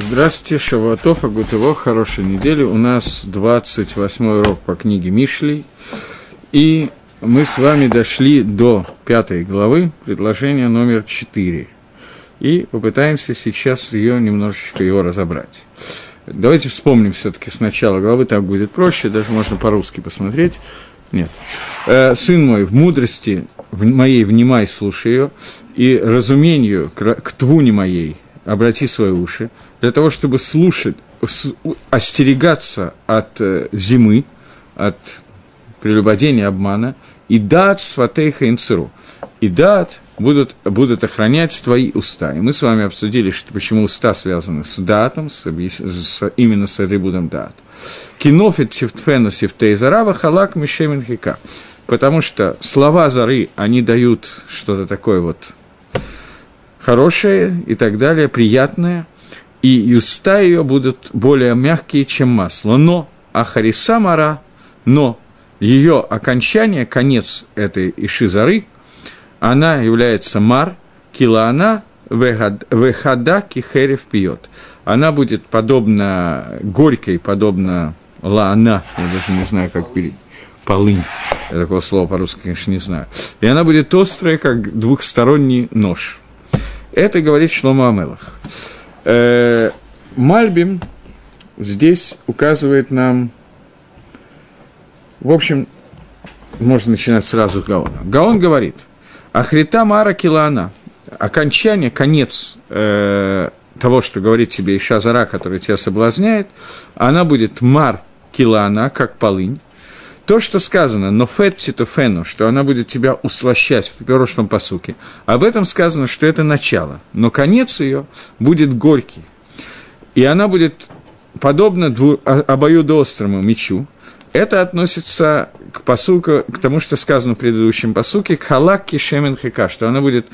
Здравствуйте, Шавуатов, Агутово, хорошей недели. У нас 28 урок по книге Мишлей. И мы с вами дошли до пятой главы, предложения номер 4. И попытаемся сейчас ее немножечко его разобрать. Давайте вспомним все-таки с начала главы, так будет проще, даже можно по-русски посмотреть. Нет. Э, «Сын мой, в мудрости моей внимай, слушай ее, и разумению к твуне моей обрати свои уши, для того, чтобы слушать, остерегаться от э, зимы, от прелюбодения, обмана, и дат сватейха инцеру. И дат будут, будут охранять твои уста. И мы с вами обсудили, что, почему уста связаны с датом, с, с, именно с атрибутом дат. Кинофит сифтфену сифтей зарава халак мишемин хика. Потому что слова зары, они дают что-то такое вот хорошее и так далее, приятное, и уста ее будут более мягкие, чем масло. Но Ахариса Мара, но ее окончание, конец этой Ишизары, она является Мар, Килана, Вехада Кихерев пьет. Она будет подобна горькой, подобна лана, я даже не знаю, как перейти полынь. Я такого слова по-русски, конечно, не знаю. И она будет острая, как двухсторонний нож. Это говорит Шлома Амелах. Э, Мальбим здесь указывает нам... В общем, можно начинать сразу с Гаона. Гаон говорит, Ахрита Мара Килана, окончание, конец э, того, что говорит тебе Иша Зара, который тебя соблазняет, она будет Мар Килана, как полынь, то, что сказано, но фет фену, что она будет тебя услощать в прошлом посуке, об этом сказано, что это начало, но конец ее будет горький. И она будет подобна дву, обоюдоострому мечу, это относится к посуку, к тому, что сказано в предыдущем посуке, к халакке шемен хика, что она будет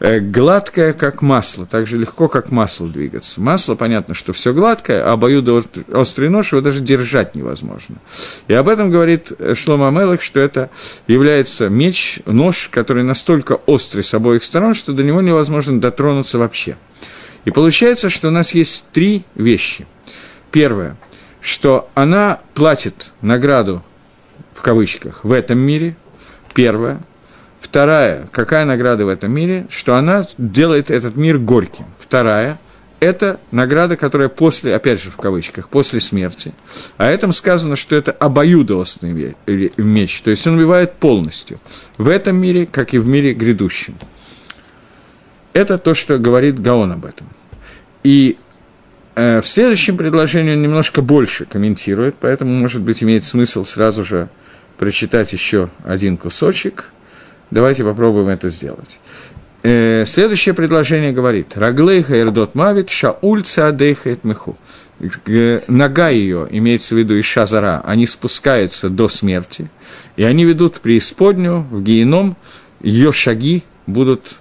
э, гладкая, как масло, так же легко, как масло двигаться. Масло, понятно, что все гладкое, а обоюдоострый нож его даже держать невозможно. И об этом говорит Шлома Мелах, что это является меч, нож, который настолько острый с обоих сторон, что до него невозможно дотронуться вообще. И получается, что у нас есть три вещи. Первое – что она платит награду, в кавычках, в этом мире, первое. Вторая, какая награда в этом мире, что она делает этот мир горьким. Вторая, это награда, которая после, опять же в кавычках, после смерти. А этом сказано, что это обоюдоосный меч, то есть он убивает полностью. В этом мире, как и в мире грядущем. Это то, что говорит Гаон об этом. И в следующем предложении он немножко больше комментирует, поэтому, может быть, имеет смысл сразу же прочитать еще один кусочек. Давайте попробуем это сделать. Э, следующее предложение говорит «Раглейха ирдот мавит шауль цаадейхает меху». Нога ее, имеется в виду Иша Зара, они спускаются до смерти, и они ведут преисподнюю, в геном, ее шаги будут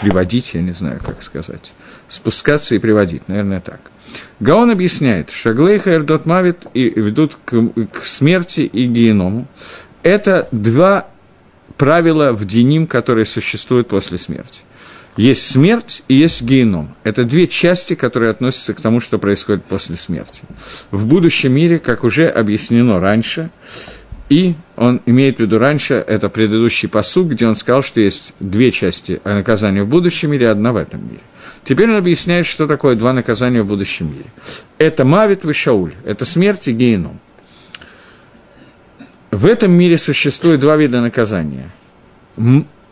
приводить, я не знаю, как сказать, спускаться и приводить, наверное, так. Гаон объясняет, Шаглейха Эрдот Мавит и ведут к, к смерти и геному. Это два правила в Деним, которые существуют после смерти. Есть смерть и есть геном. Это две части, которые относятся к тому, что происходит после смерти. В будущем мире, как уже объяснено раньше, и он имеет в виду раньше, это предыдущий посуг, где он сказал, что есть две части наказания в будущем мире, одна в этом мире. Теперь он объясняет, что такое два наказания в будущем мире. Это Мавит и Шауль, это смерть и геном. В этом мире существует два вида наказания.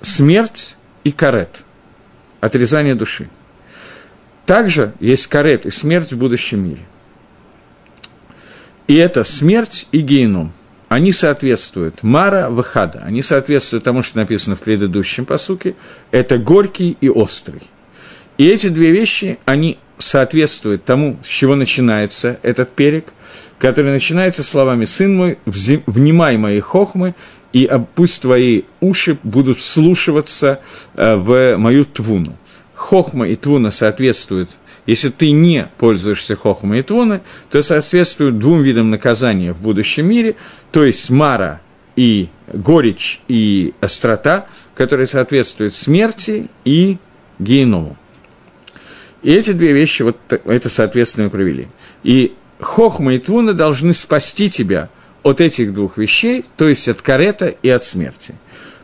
Смерть и карет, отрезание души. Также есть карет и смерть в будущем мире. И это смерть и геном. Они соответствуют Мара Вахада, они соответствуют тому, что написано в предыдущем посуке, это горький и острый. И эти две вещи, они соответствуют тому, с чего начинается этот перек, который начинается словами «Сын мой, внимай мои хохмы, и пусть твои уши будут вслушиваться э, в мою твуну». Хохма и твуна соответствуют если ты не пользуешься хохмой и твуны, то соответствуют двум видам наказания в будущем мире, то есть мара и горечь и острота, которые соответствуют смерти и геному. И эти две вещи, вот это, соответственно, мы провели. И Хохма и Твуна должны спасти тебя от этих двух вещей, то есть от карета и от смерти.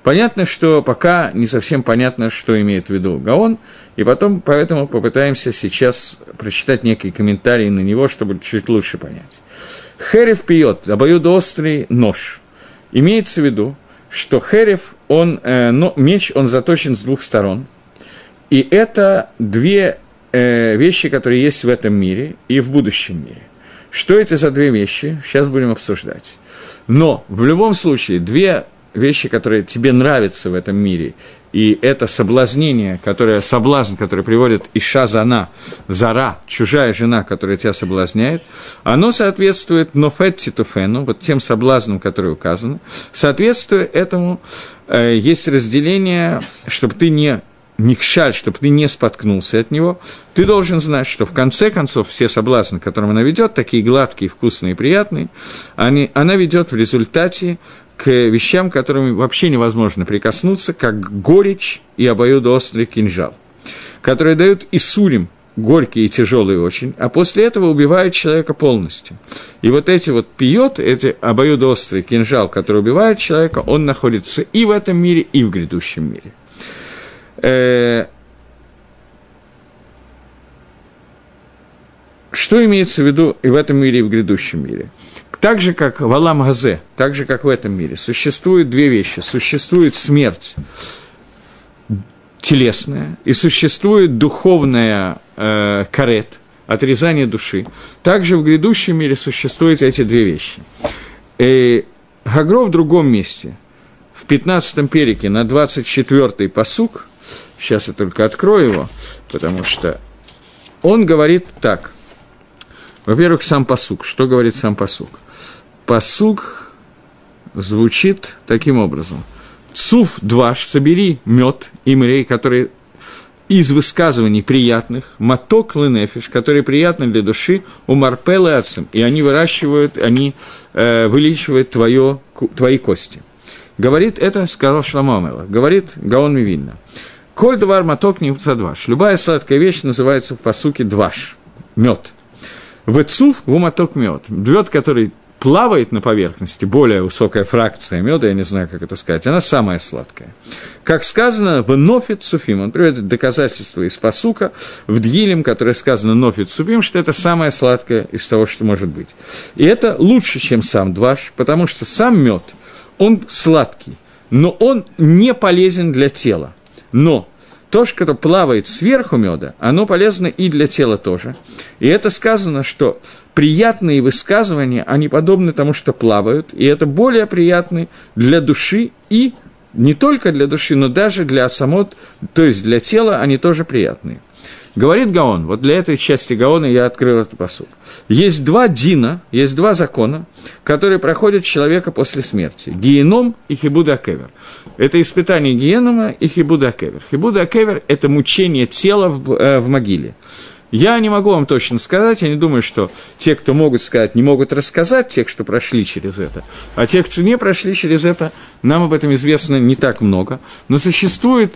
Понятно, что пока не совсем понятно, что имеет в виду Гаон, и потом поэтому попытаемся сейчас прочитать некие комментарии на него, чтобы чуть лучше понять. Херев пьет, обоюдоострый нож. Имеется в виду, что Херев, он, э, но, меч, он заточен с двух сторон. И это две э, вещи, которые есть в этом мире и в будущем мире. Что это за две вещи, сейчас будем обсуждать. Но в любом случае две вещи, которые тебе нравятся в этом мире, и это соблазнение, которое, соблазн, который приводит Иша Зана, Зара, чужая жена, которая тебя соблазняет, оно соответствует нофет титуфену, вот тем соблазнам, которые указаны. Соответствуя этому, э, есть разделение, чтобы ты не Никшаль, чтобы ты не споткнулся от него, ты должен знать, что в конце концов все соблазны, к которым она ведет, такие гладкие, вкусные приятные, они, она ведет в результате к вещам, к которым вообще невозможно прикоснуться, как горечь и обоюдоострый кинжал, которые дают и сурим, горькие и тяжелые очень, а после этого убивают человека полностью. И вот эти вот пьет, эти обоюдоострый кинжал, который убивает человека, он находится и в этом мире, и в грядущем мире. Э, что имеется в виду и в этом мире, и в грядущем мире? Так же, как в Алам Газе, так же, как в этом мире, существуют две вещи. Существует смерть телесная, и существует духовная э, карет, отрезание души. Также в грядущем мире существуют эти две вещи. И Гагро в другом месте, в 15 перике, на 24-й посук, сейчас я только открою его, потому что он говорит так. Во-первых, сам посук. Что говорит сам посук? посук звучит таким образом. Цуф дваш, собери мед имрей, который из высказываний приятных, моток лынефиш, которые приятны для души, у марпелы ацем, и они выращивают, они э, вылечивают твое, твои кости. Говорит это, сказал Шламамела, говорит Гаон Мивильна. Коль двар моток не дваш. Любая сладкая вещь называется в посуке дваш, мед. В цуф в моток мед. Мед, который плавает на поверхности, более высокая фракция меда, я не знаю, как это сказать, она самая сладкая. Как сказано в Нофит Суфим, он приводит доказательство из посука в Дгилем, которое сказано Нофит Суфим, что это самое сладкое из того, что может быть. И это лучше, чем сам дваш, потому что сам мед, он сладкий, но он не полезен для тела. Но то, что плавает сверху меда, оно полезно и для тела тоже. И это сказано, что приятные высказывания, они подобны тому, что плавают, и это более приятные для души и не только для души, но даже для самот, то есть для тела, они тоже приятные. Говорит Гаон, вот для этой части Гаона я открыл этот посуд. Есть два дина, есть два закона, которые проходят человека после смерти. Гиеном и Хибуда Кевер. Это испытание гиенома и Хибуда Кевер. Хибуда Кевер – это мучение тела в, э, в могиле. Я не могу вам точно сказать, я не думаю, что те, кто могут сказать, не могут рассказать, тех, что прошли через это. А те, кто не прошли через это, нам об этом известно не так много. Но существует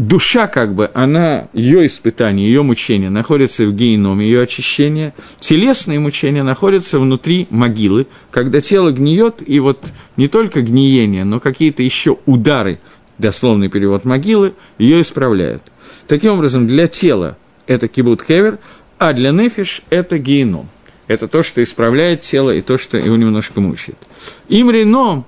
душа, как бы, она, ее испытание, ее мучение находится в геноме, ее очищение. Телесные мучения находятся внутри могилы, когда тело гниет, и вот не только гниение, но какие-то еще удары, дословный перевод могилы, ее исправляют. Таким образом, для тела это кибут хевер, а для нефиш это геном. Это то, что исправляет тело, и то, что его немножко мучает. Имрином,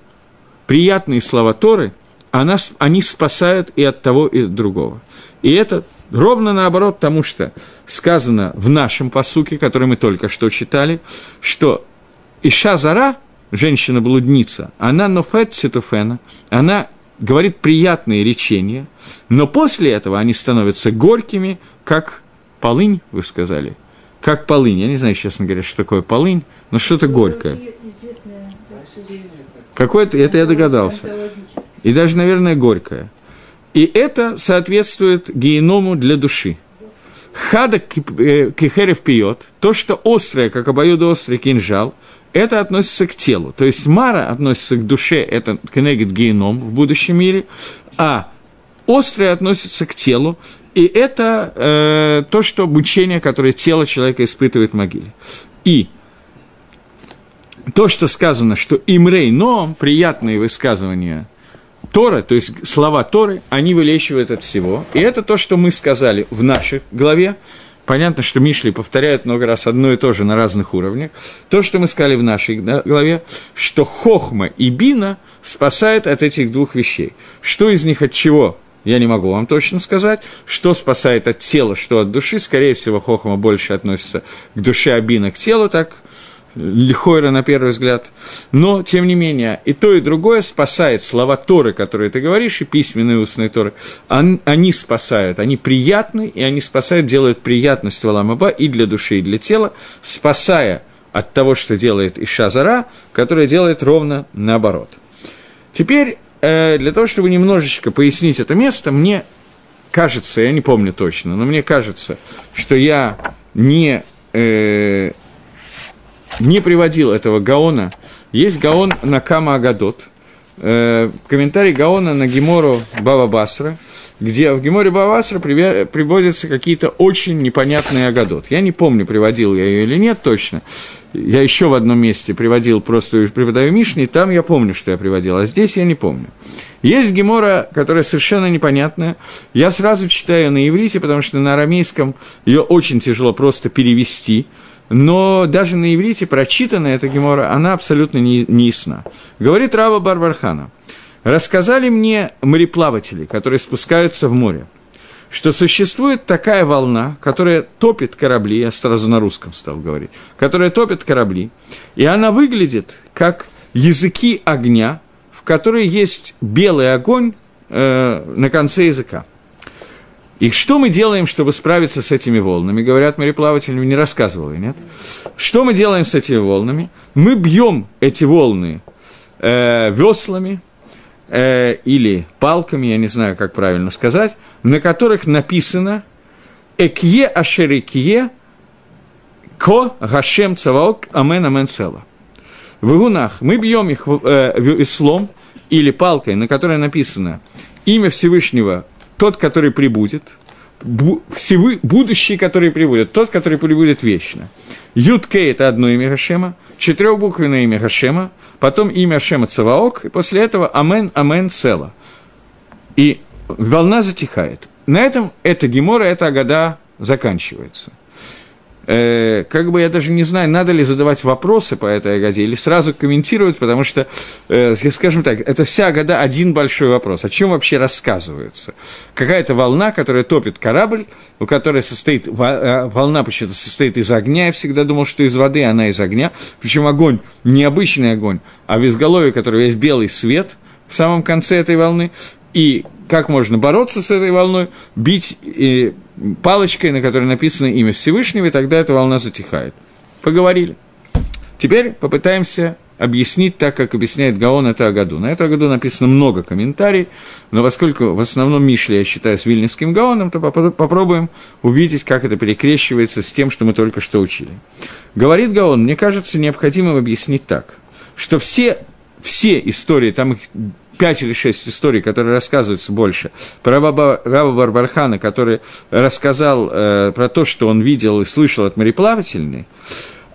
приятные слова Торы – она, они спасают и от того, и от другого. И это ровно наоборот тому, что сказано в нашем посуке, который мы только что читали, что Иша Зара, женщина-блудница, она нофет ситуфена, она говорит приятные речения, но после этого они становятся горькими, как полынь, вы сказали, как полынь. Я не знаю, честно говоря, что такое полынь, но что-то горькое. Какое-то, это я догадался и даже, наверное, горькое. И это соответствует геному для души. Хада э, кихерев пьет, то, что острое, как обоюдоострый кинжал, это относится к телу. То есть мара относится к душе, это кенегит геном в будущем мире, а острое относится к телу, и это э, то, что мучение, которое тело человека испытывает в могиле. И то, что сказано, что имрей, но приятные высказывания Тора, то есть слова Торы, они вылечивают от всего. И это то, что мы сказали в нашей главе. Понятно, что Мишли повторяет много раз одно и то же на разных уровнях. То, что мы сказали в нашей главе, что Хохма и Бина спасают от этих двух вещей. Что из них от чего я не могу вам точно сказать, что спасает от тела, что от души. Скорее всего, хохма больше относится к душе, а бина к телу, так лихойра на первый взгляд. Но, тем не менее, и то, и другое спасает слова Торы, которые ты говоришь, и письменные устные Торы. Они спасают, они приятны, и они спасают, делают приятность Валамаба и для души, и для тела, спасая от того, что делает Иша Зара, которая делает ровно наоборот. Теперь Э, для того, чтобы немножечко пояснить это место, мне кажется, я не помню точно, но мне кажется, что я не, э, не приводил этого Гаона. Есть Гаон на Кама Агадот, э, комментарий Гаона на Гемору Баба Басра, где в Геморе Баба Басра приводятся какие-то очень непонятные Агадот. Я не помню, приводил я ее или нет точно, я еще в одном месте приводил просто преподаю Мишни, там я помню, что я приводил, а здесь я не помню. Есть гемора, которая совершенно непонятная. Я сразу читаю на иврите, потому что на арамейском ее очень тяжело просто перевести. Но даже на иврите прочитанная эта гемора, она абсолютно не, не ясна. Говорит Рава Барбархана. Рассказали мне мореплаватели, которые спускаются в море – что существует такая волна, которая топит корабли, я сразу на русском стал говорить, которая топит корабли, и она выглядит как языки огня, в которой есть белый огонь э, на конце языка. И что мы делаем, чтобы справиться с этими волнами? Говорят мореплаватели, не рассказывал я, нет? Что мы делаем с этими волнами? Мы бьем эти волны э, веслами, э, или палками, я не знаю, как правильно сказать, на которых написано «Экье ашерикье ко гашем цаваок амен амен села». В игунах мы бьем их э, веслом или палкой, на которой написано имя Всевышнего, тот, который прибудет, всевы, будущий, который прибудет, тот, который прибудет вечно. Ютке – это одно имя Гашема, четырехбуквенное имя Гашема, потом имя Шема Цаваок, и после этого Амен, Амен, Села. И волна затихает. На этом эта гемора, эта агада заканчивается э, как бы я даже не знаю, надо ли задавать вопросы по этой Агаде или сразу комментировать, потому что, э, скажем так, это вся Агада один большой вопрос. О чем вообще рассказывается? Какая-то волна, которая топит корабль, у которой состоит, э, волна почему-то состоит из огня, я всегда думал, что из воды она из огня, причем огонь, не обычный огонь, а в изголовье, которого есть белый свет в самом конце этой волны, и как можно бороться с этой волной, бить палочкой, на которой написано имя Всевышнего, и тогда эта волна затихает. Поговорили. Теперь попытаемся объяснить так, как объясняет Гаон это Агаду. На это Агаду написано много комментариев, но поскольку в основном Мишли я считаю с Вильнинским Гаоном, то попробуем увидеть, как это перекрещивается с тем, что мы только что учили. Говорит Гаон, мне кажется необходимым объяснить так, что все, все истории, там их пять или шесть историй, которые рассказываются больше, про Раба, Раба Барбархана, который рассказал э, про то, что он видел и слышал от мореплавательной,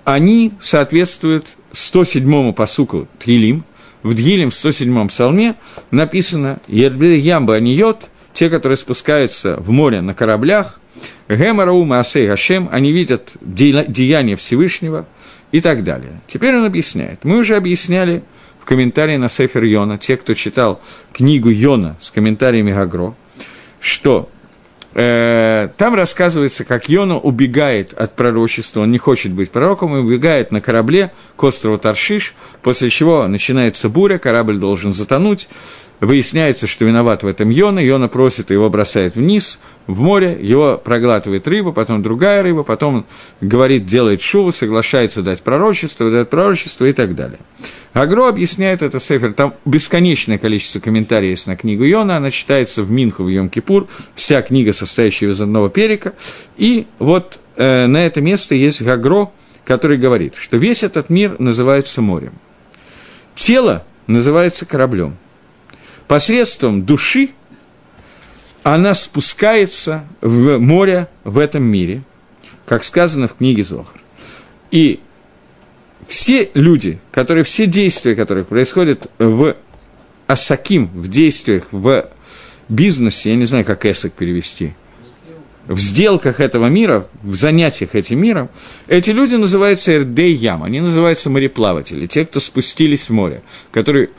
они соответствуют 107-му посуку Тхилим. В Дгилем, в 107-м псалме, написано «Ямба аниот», те, которые спускаются в море на кораблях, Гемараума Асей Гашем, они видят деяния Всевышнего и так далее. Теперь он объясняет. Мы уже объясняли комментарии на Сефер Йона, те, кто читал книгу Йона с комментариями Гагро, что э, там рассказывается, как Йона убегает от пророчества, он не хочет быть пророком, и убегает на корабле к острову Таршиш, после чего начинается буря, корабль должен затонуть, Выясняется, что виноват в этом Йона, Йона просит, его бросает вниз, в море, его проглатывает рыба, потом другая рыба, потом говорит, делает шуву, соглашается дать пророчество, дает пророчество и так далее. Агро объясняет это Сефер, там бесконечное количество комментариев есть на книгу Йона, она читается в Минху, в Йом-Кипур, вся книга, состоящая из одного перека, и вот э, на это место есть Гагро, который говорит, что весь этот мир называется морем. Тело называется кораблем – посредством души она спускается в море в этом мире, как сказано в книге Зохар. И все люди, которые, все действия, которые происходят в Асаким, в действиях, в бизнесе, я не знаю, как эсок перевести, в сделках этого мира, в занятиях этим миром, эти люди называются Эрдей Ям, они называются мореплаватели, те, кто спустились в море, которые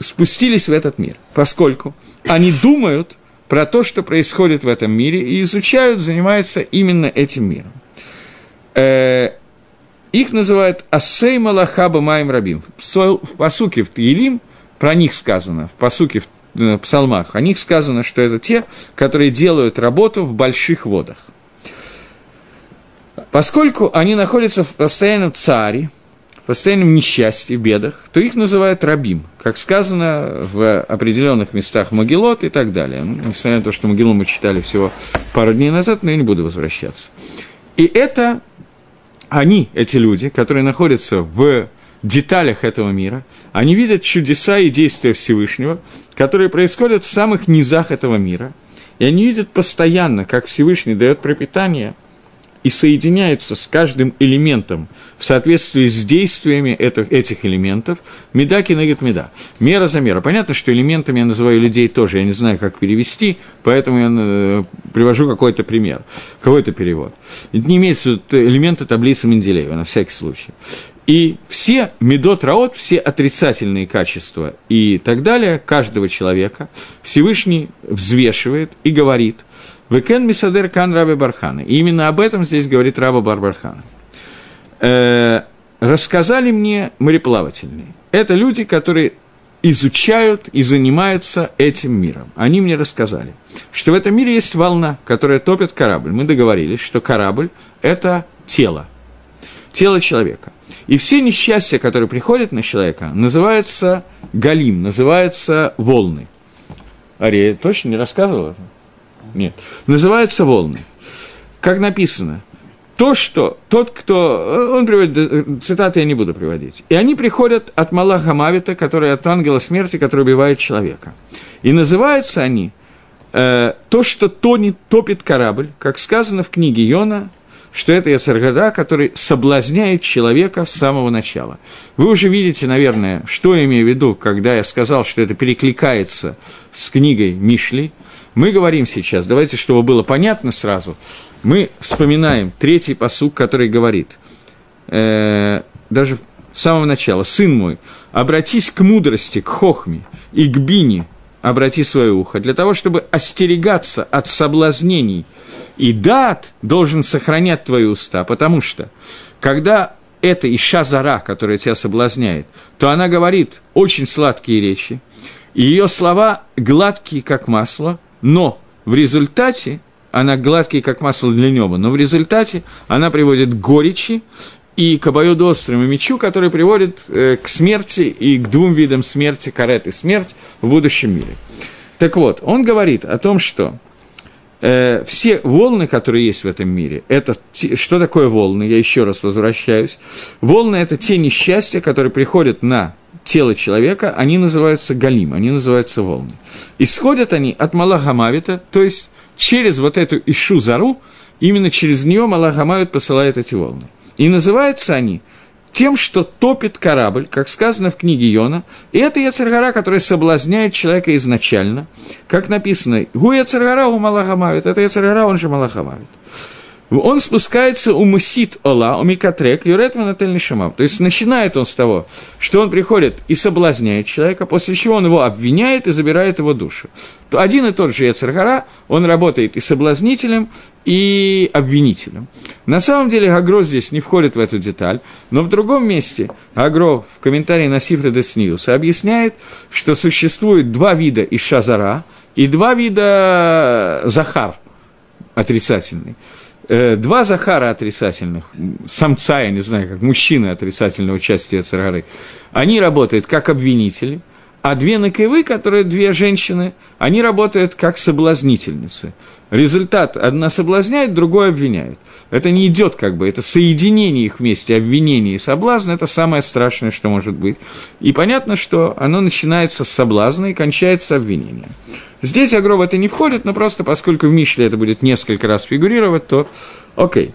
спустились в этот мир, поскольку они думают про то, что происходит в этом мире, и изучают, занимаются именно этим миром. Э, их называют Ассей Малахаба Маем Рабим. В посуке в Тилим про них сказано, в посуке в Э, псалмах, о них сказано, что это те, которые делают работу в больших водах. Поскольку они находятся в постоянном царе, в постоянном несчастье, бедах, то их называют рабим, как сказано в определенных местах Могилот и так далее. Ну, несмотря на то, что Могилу мы читали всего пару дней назад, но я не буду возвращаться. И это они, эти люди, которые находятся в деталях этого мира, они видят чудеса и действия Всевышнего, которые происходят в самых низах этого мира, и они видят постоянно, как Всевышний дает пропитание и соединяется с каждым элементом в соответствии с действиями этих, этих элементов, меда кинегет меда, мера за мера. Понятно, что элементами я называю людей тоже, я не знаю, как перевести, поэтому я э, привожу какой-то пример, какой-то перевод. Не имеется элементы таблицы Менделеева, на всякий случай. И все медот раот, все отрицательные качества и так далее каждого человека Всевышний взвешивает и говорит «Векен мисадер кан раби бархана». И именно об этом здесь говорит раба Барбархана. Э, рассказали мне мореплавательные. Это люди, которые изучают и занимаются этим миром. Они мне рассказали, что в этом мире есть волна, которая топит корабль. Мы договорились, что корабль – это тело, тело человека. И все несчастья, которые приходят на человека, называются галим, называются волны. Ария точно не рассказывала? Нет. Называются волны. Как написано, то, что тот, кто... Он приводит... Цитаты я не буду приводить. И они приходят от Малаха Мавита, который от ангела смерти, который убивает человека. И называются они э, то, что тонет, топит корабль, как сказано в книге Йона, что это Яцергада, который соблазняет человека с самого начала. Вы уже видите, наверное, что я имею в виду, когда я сказал, что это перекликается с книгой Мишли. Мы говорим сейчас, давайте, чтобы было понятно сразу, мы вспоминаем третий посук, который говорит, э, даже с самого начала, «Сын мой, обратись к мудрости, к хохме и к бине, обрати свое ухо, для того, чтобы остерегаться от соблазнений – и дат должен сохранять твои уста, потому что, когда это Иша Зара, которая тебя соблазняет, то она говорит очень сладкие речи, и ее слова гладкие, как масло, но в результате она гладкие, как масло для неба, но в результате она приводит к горечи и к обоюдоострому мечу, который приводит э, к смерти и к двум видам смерти, карет и смерть в будущем мире. Так вот, он говорит о том, что э, все волны, которые есть в этом мире, это что такое волны? Я еще раз возвращаюсь. Волны – это те несчастья, которые приходят на тело человека, они называются галим, они называются волны. Исходят они от Малахамавита, то есть через вот эту Ишу-Зару, именно через нее Малахамавит посылает эти волны. И называются они – тем, что топит корабль, как сказано в книге Йона, и это Яцергара, который соблазняет человека изначально, как написано, «Гу Яцергара у Малахамавит», это Яцергара, он же Малахамавит он спускается у Мусит Ола, у Микатрек, Юретман Атель То есть начинает он с того, что он приходит и соблазняет человека, после чего он его обвиняет и забирает его душу. То один и тот же Ецаргара, он работает и соблазнителем, и обвинителем. На самом деле Гагро здесь не входит в эту деталь, но в другом месте Гагро в комментарии на Сифре Десниуса объясняет, что существует два вида Ишазара и два вида Захар отрицательный. Э, два Захара отрицательных, самца, я не знаю, как мужчины отрицательного участия Царары, они работают как обвинители, а две накивы, которые две женщины, они работают как соблазнительницы. Результат – одна соблазняет, другой обвиняет. Это не идет как бы, это соединение их вместе, обвинение и соблазн – это самое страшное, что может быть. И понятно, что оно начинается с соблазна и кончается обвинением. Здесь агро в это не входит, но просто поскольку в Мишле это будет несколько раз фигурировать, то окей.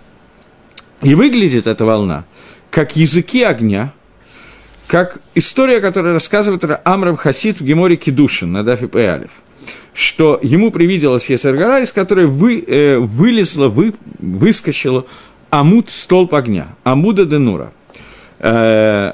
И выглядит эта волна как языки огня, как история, которая рассказывает Амрам Хасид в Геморе Кедушин на Дафе Пеалев, что ему привиделась Есаргара, из которой вы, э, вылезла, вы, выскочила Амуд столб огня, Амуда Денура. Э,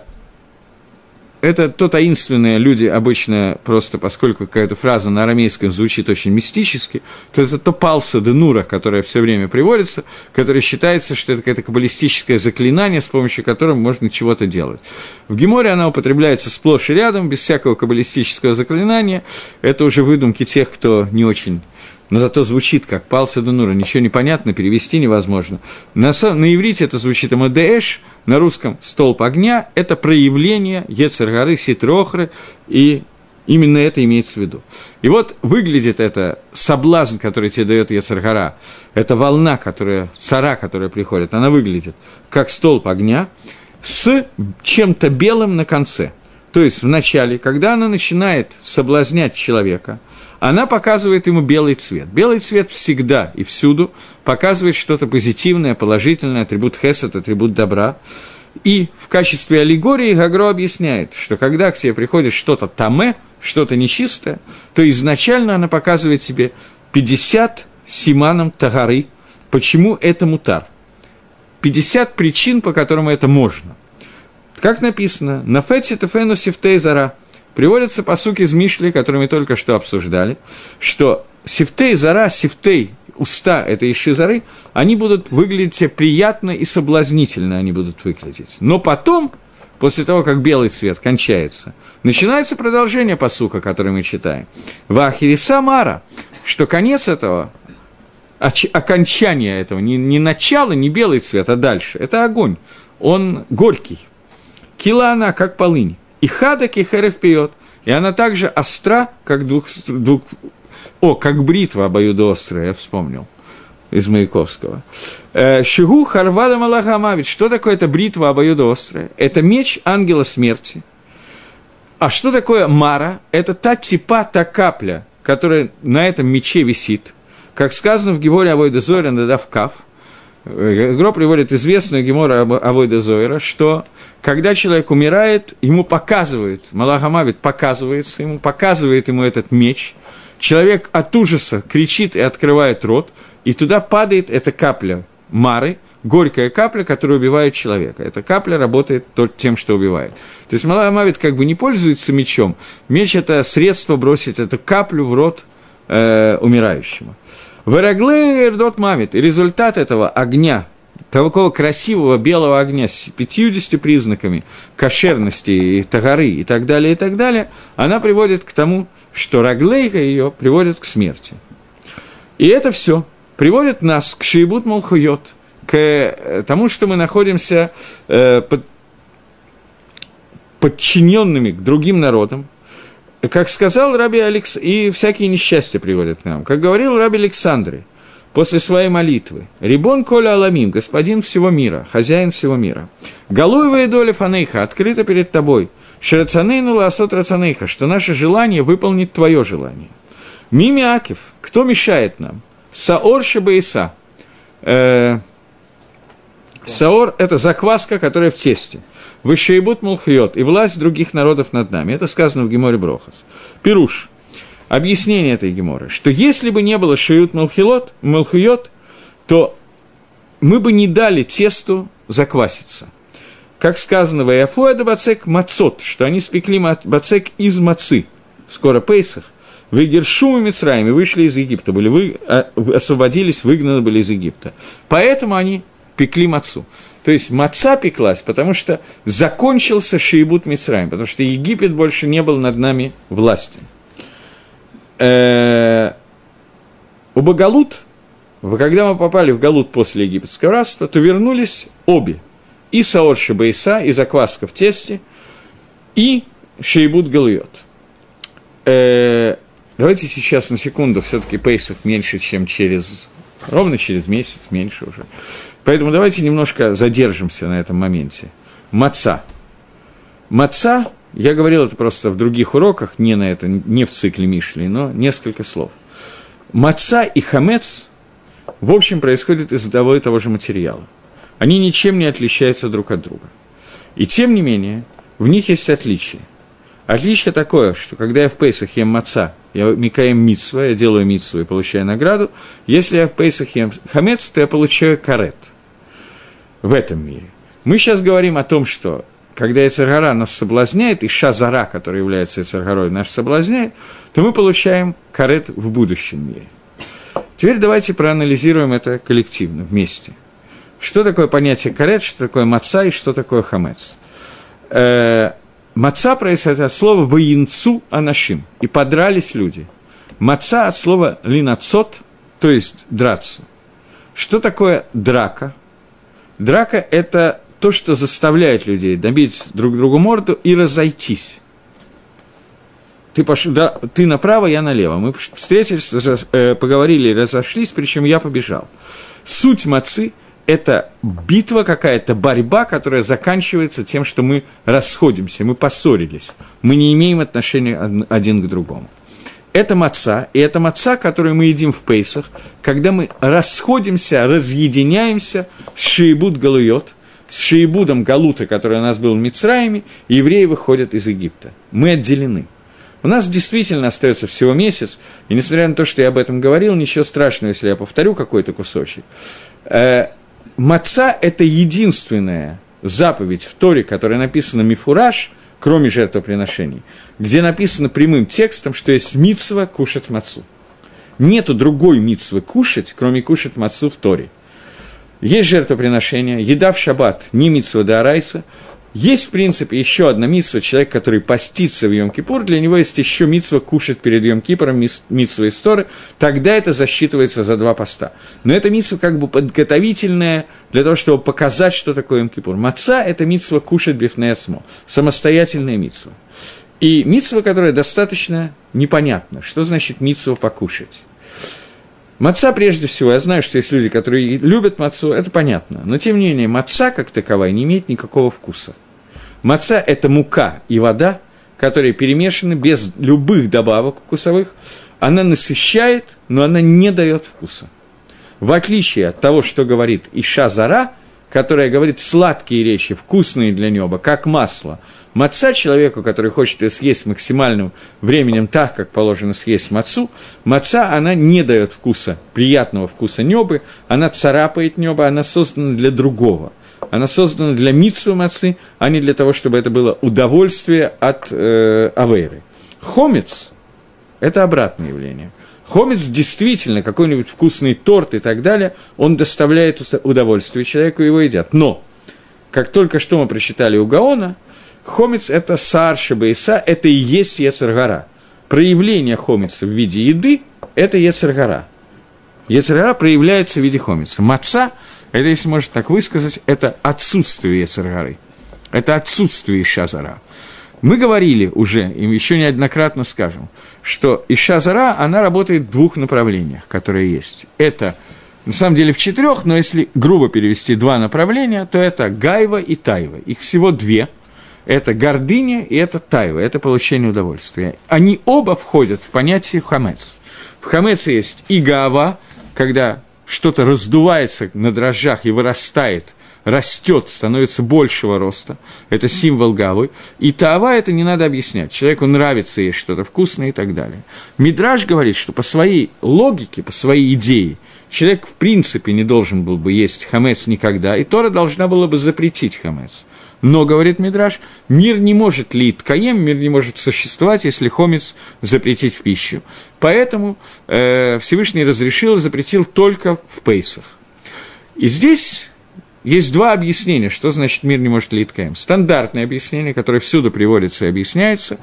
это то таинственные люди обычно, просто поскольку какая-то фраза на арамейском звучит очень мистически, то это то палса де нура, которое все время приводится, которое считается, что это какое-то каббалистическое заклинание, с помощью которого можно чего-то делать. В Геморе она употребляется сплошь и рядом, без всякого каббалистического заклинания. Это уже выдумки тех, кто не очень но зато звучит как «Палса Дунура», ничего не понятно, перевести невозможно. На, на иврите это звучит «Амадеэш», на русском «Столб огня» – это проявление Ецергары, Ситрохры, и именно это имеется в виду. И вот выглядит это соблазн, который тебе дает Ецергара, это волна, которая, цара, которая приходит, она выглядит как столб огня с чем-то белым на конце. То есть в начале, когда она начинает соблазнять человека – она показывает ему белый цвет. Белый цвет всегда и всюду показывает что-то позитивное, положительное, атрибут хесед, атрибут добра. И в качестве аллегории Гагро объясняет, что когда к тебе приходит что-то таме, что-то нечистое, то изначально она показывает тебе 50 симаном тагары. Почему это мутар? 50 причин, по которым это можно. Как написано, на фете тефену сифтей зара – Приводятся посуки из Мишли, которые мы только что обсуждали, что сифтей, зара, сифтей, уста этой шизары, они будут выглядеть приятно и соблазнительно они будут выглядеть. Но потом, после того, как белый цвет кончается, начинается продолжение посука, который мы читаем. Вахириса Мара, что конец этого, окончание этого, не, не начало, не белый цвет, а дальше, это огонь. Он горький. Кила она, как полынь и хадак, и херев пьет. И она также остра, как двух, двух... О, как бритва обоюдоострая, я вспомнил из Маяковского. Э, Шигу Харвада Малахамавит. Что такое эта бритва обоюдоострая? Это меч ангела смерти. А что такое Мара? Это та типа, та капля, которая на этом мече висит. Как сказано в Геворе Авойда Зоря, надав кав. Гро приводит известную Гемора Авойда Зойра, что когда человек умирает, ему показывает, Малахамавит показывается, ему показывает ему этот меч, человек от ужаса кричит и открывает рот, и туда падает эта капля Мары, горькая капля, которая убивает человека. Эта капля работает тем, что убивает. То есть Малахамавит как бы не пользуется мечом, меч – это средство бросить эту каплю в рот э, умирающему. Верагле Эрдот Мамит. И результат этого огня, такого красивого белого огня с 50 признаками кошерности, и тагары и так далее, и так далее, она приводит к тому, что Раглейка ее приводит к смерти. И это все приводит нас к Шиебут Малхуйот, к э, тому, что мы находимся э, под, подчиненными к другим народам, как сказал Раби Алекс, и всякие несчастья приводят к нам. Как говорил Раби Александры после своей молитвы, «Рибон Коля Аламим, господин всего мира, хозяин всего мира, Галуевая доля фанейха открыта перед тобой, Шерацанейну ласот рацанейха, что наше желание выполнит твое желание. Мими Акив, кто мешает нам? Саор Шабаиса. Э, Саор – это закваска, которая в тесте. Вышеебут мулхьет, и власть других народов над нами. Это сказано в Геморе Брохас. Пируш. Объяснение этой Геморы, что если бы не было шеют мулхилот, мулхуйот, то мы бы не дали тесту закваситься. Как сказано в Яфуэда бацек мацот, что они спекли бацек из мацы. Скоро Пейсах. Вы Гершум и вышли из Египта, были вы, а, освободились, выгнаны были из Египта. Поэтому они пекли мацу. То есть маца пеклась, потому что закончился Шиебут Мисраем, потому что Египет больше не был над нами властен. Э, у Багалут, когда мы попали в Галут после египетского рабства, то вернулись обе. И Саор Шибаиса, и закваска в тесте, и Шейбут Галуйот. Э, давайте сейчас на секунду, все-таки Пейсов меньше, чем через ровно через месяц, меньше уже. Поэтому давайте немножко задержимся на этом моменте. Маца. Маца Я говорил это просто в других уроках, не на это, не в цикле Мишли, но несколько слов. Маца и хамец, в общем, происходят из одного и того же материала. Они ничем не отличаются друг от друга. И тем не менее, в них есть отличие. Отличие такое, что когда я в Пейсах ем маца, я микаем митсва, я делаю митсву и получаю награду. Если я в Пейсах ем хамец, то я получаю карет. В этом мире. Мы сейчас говорим о том, что когда Эцергара нас соблазняет, и Шазара, который является Эцергарой, нас соблазняет, то мы получаем карет в будущем мире. Теперь давайте проанализируем это коллективно, вместе. Что такое понятие карет, что такое маца и что такое хамец? Маца происходит от слова «воинцу анашим», и подрались люди. Маца от слова «линацот», то есть драться. Что такое драка? Драка – это то, что заставляет людей добить друг другу морду и разойтись. Ты, пош... да, ты направо, я налево. Мы встретились, э, поговорили, разошлись, причем я побежал. Суть мацы – это битва какая-то, борьба, которая заканчивается тем, что мы расходимся, мы поссорились, мы не имеем отношения один к другому. Это маца, и это маца, которую мы едим в пейсах, когда мы расходимся, разъединяемся с шиебут галуйот, с Шиебудом Галута, который у нас был в Мицраиме, евреи выходят из Египта. Мы отделены. У нас действительно остается всего месяц, и несмотря на то, что я об этом говорил, ничего страшного, если я повторю какой-то кусочек. Маца – это единственная заповедь в Торе, которая написана мифураж, кроме жертвоприношений, где написано прямым текстом, что есть мицва кушать мацу. Нету другой мицвы кушать, кроме кушать мацу в Торе. Есть жертвоприношение, еда в шаббат, не митсва да арайса. Есть, в принципе, еще одна митсва, человек, который постится в Йом-Кипур, для него есть еще митсва кушать перед Йом-Кипором, митсва истории, тогда это засчитывается за два поста. Но это митсва как бы подготовительная для того, чтобы показать, что такое Йом-Кипур. Маца – это митсва кушать бифнеяцмо, самостоятельная митсва. И митсва, которая достаточно непонятна. Что значит митсва покушать? Маца, прежде всего, я знаю, что есть люди, которые любят мацу, это понятно. Но, тем не менее, маца, как таковая, не имеет никакого вкуса. Маца – это мука и вода, которые перемешаны без любых добавок вкусовых. Она насыщает, но она не дает вкуса. В отличие от того, что говорит Иша Зара, которая говорит сладкие речи, вкусные для неба, как масло – Маца человеку, который хочет ее съесть максимальным временем так, как положено съесть мацу, маца, она не дает вкуса, приятного вкуса небы, она царапает небо, она создана для другого. Она создана для митсвы мацы, а не для того, чтобы это было удовольствие от э, авейры. Хомец – это обратное явление. Хомец действительно, какой-нибудь вкусный торт и так далее, он доставляет удовольствие человеку, его едят. Но, как только что мы прочитали у Гаона – Хомец – это сарши бейса, это и есть Ецергара. Проявление хомица в виде еды – это Ецергара. Ецергара проявляется в виде хомица. Маца – это, если можно так высказать, это отсутствие Ецергары. Это отсутствие Ишазара. Мы говорили уже, и еще неоднократно скажем, что Ишазара, она работает в двух направлениях, которые есть. Это, на самом деле, в четырех, но если грубо перевести два направления, то это Гайва и Тайва. Их всего две – это гордыня и это тайва, это получение удовольствия. Они оба входят в понятие хамец. В хамеце есть и гава, когда что-то раздувается на дрожжах и вырастает, растет, становится большего роста. Это символ гавы. И тава это не надо объяснять. Человеку нравится есть что-то вкусное и так далее. Мидраж говорит, что по своей логике, по своей идее, человек в принципе не должен был бы есть хамец никогда, и Тора должна была бы запретить хамец. Но, говорит Мидраш, мир не может ли ткаем, мир не может существовать, если хомец запретить в пищу. Поэтому э, Всевышний разрешил, запретил только в пейсах. И здесь есть два объяснения, что значит мир не может ли ткаем. Стандартное объяснение, которое всюду приводится и объясняется,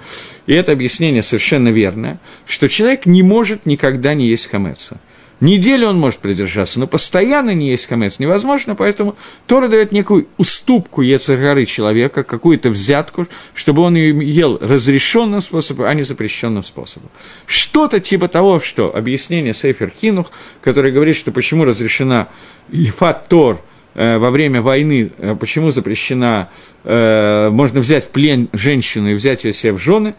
и это объяснение совершенно верное, что человек не может никогда не есть хамеца. Неделю он может придержаться, но постоянно не есть хамец невозможно, поэтому Тора дает некую уступку Ецергары человека, какую-то взятку, чтобы он ее ел разрешенным способом, а не запрещенным способом. Что-то типа того, что объяснение Сейфер Хинух, который говорит, что почему разрешена Ифат Тор э, во время войны, э, почему запрещена, э, можно взять в плен женщину и взять ее себе в жены,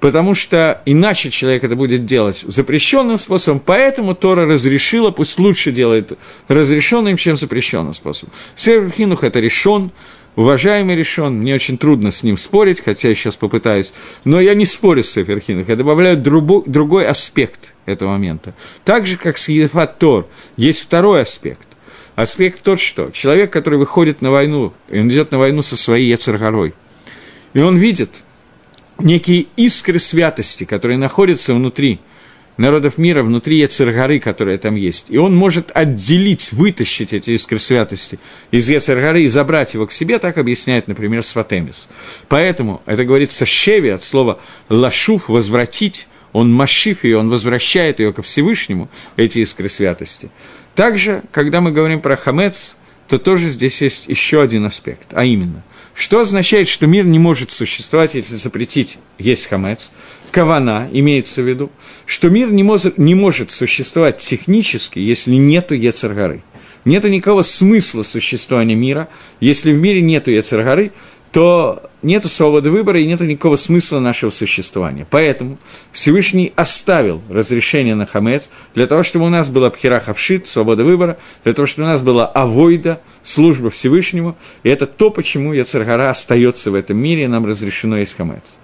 потому что иначе человек это будет делать запрещенным способом, поэтому Тора разрешила, пусть лучше делает разрешенным, чем запрещенным способом. Северхинух это решен, уважаемый решен, мне очень трудно с ним спорить, хотя я сейчас попытаюсь, но я не спорю с Сеферхинух, я добавляю другой, другой аспект этого момента. Так же, как с Ефат Тор, есть второй аспект. Аспект тот, что человек, который выходит на войну, он идет на войну со своей Ецаргорой, и он видит – некие искры святости, которые находятся внутри народов мира, внутри Ецергары, которая там есть. И он может отделить, вытащить эти искры святости из Ецергары и забрать его к себе, так объясняет, например, Сватемис. Поэтому это говорится «шеви» от слова «лашуф» – «возвратить», он машив ее, он возвращает ее ко Всевышнему, эти искры святости. Также, когда мы говорим про хамец, то тоже здесь есть еще один аспект, а именно – что означает, что мир не может существовать, если запретить есть хамец? Кавана имеется в виду, что мир не может, не может существовать технически, если нету Ецаргары. Нету никакого смысла существования мира, если в мире нету Ецаргары, то нет свободы выбора и нет никакого смысла нашего существования. Поэтому Всевышний оставил разрешение на хамец для того, чтобы у нас была пхерахавшит, свобода выбора, для того, чтобы у нас была авойда, служба Всевышнему. И это то, почему Яцергара остается в этом мире, и нам разрешено есть хамец.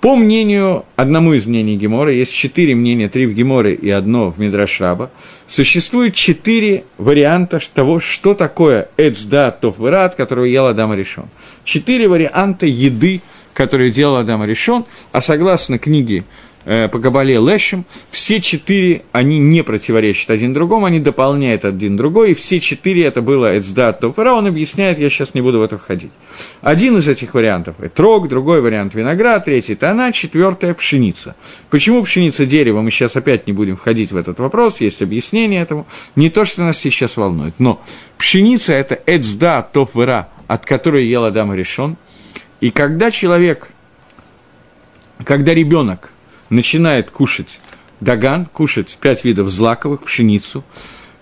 По мнению, одному из мнений Гемора, есть четыре мнения, три в Геморе и одно в Мидрашаба, существует четыре варианта того, что такое Эцда Тофверат, которого ел Адам решен. Четыре варианта еды, которые делал Адам решен, а согласно книге по Кабале Лешем, все четыре, они не противоречат один другому, они дополняют один другой, и все четыре это было Эцдат Тофера, он объясняет, я сейчас не буду в это входить. Один из этих вариантов – трог, другой вариант – виноград, третий – тона, четвертая – пшеница. Почему пшеница дерево, мы сейчас опять не будем входить в этот вопрос, есть объяснение этому, не то, что нас сейчас волнует, но пшеница – это Эцдат Тофера, от которой ел Адам решен, и когда человек, когда ребенок начинает кушать даган, кушать пять видов злаковых, пшеницу,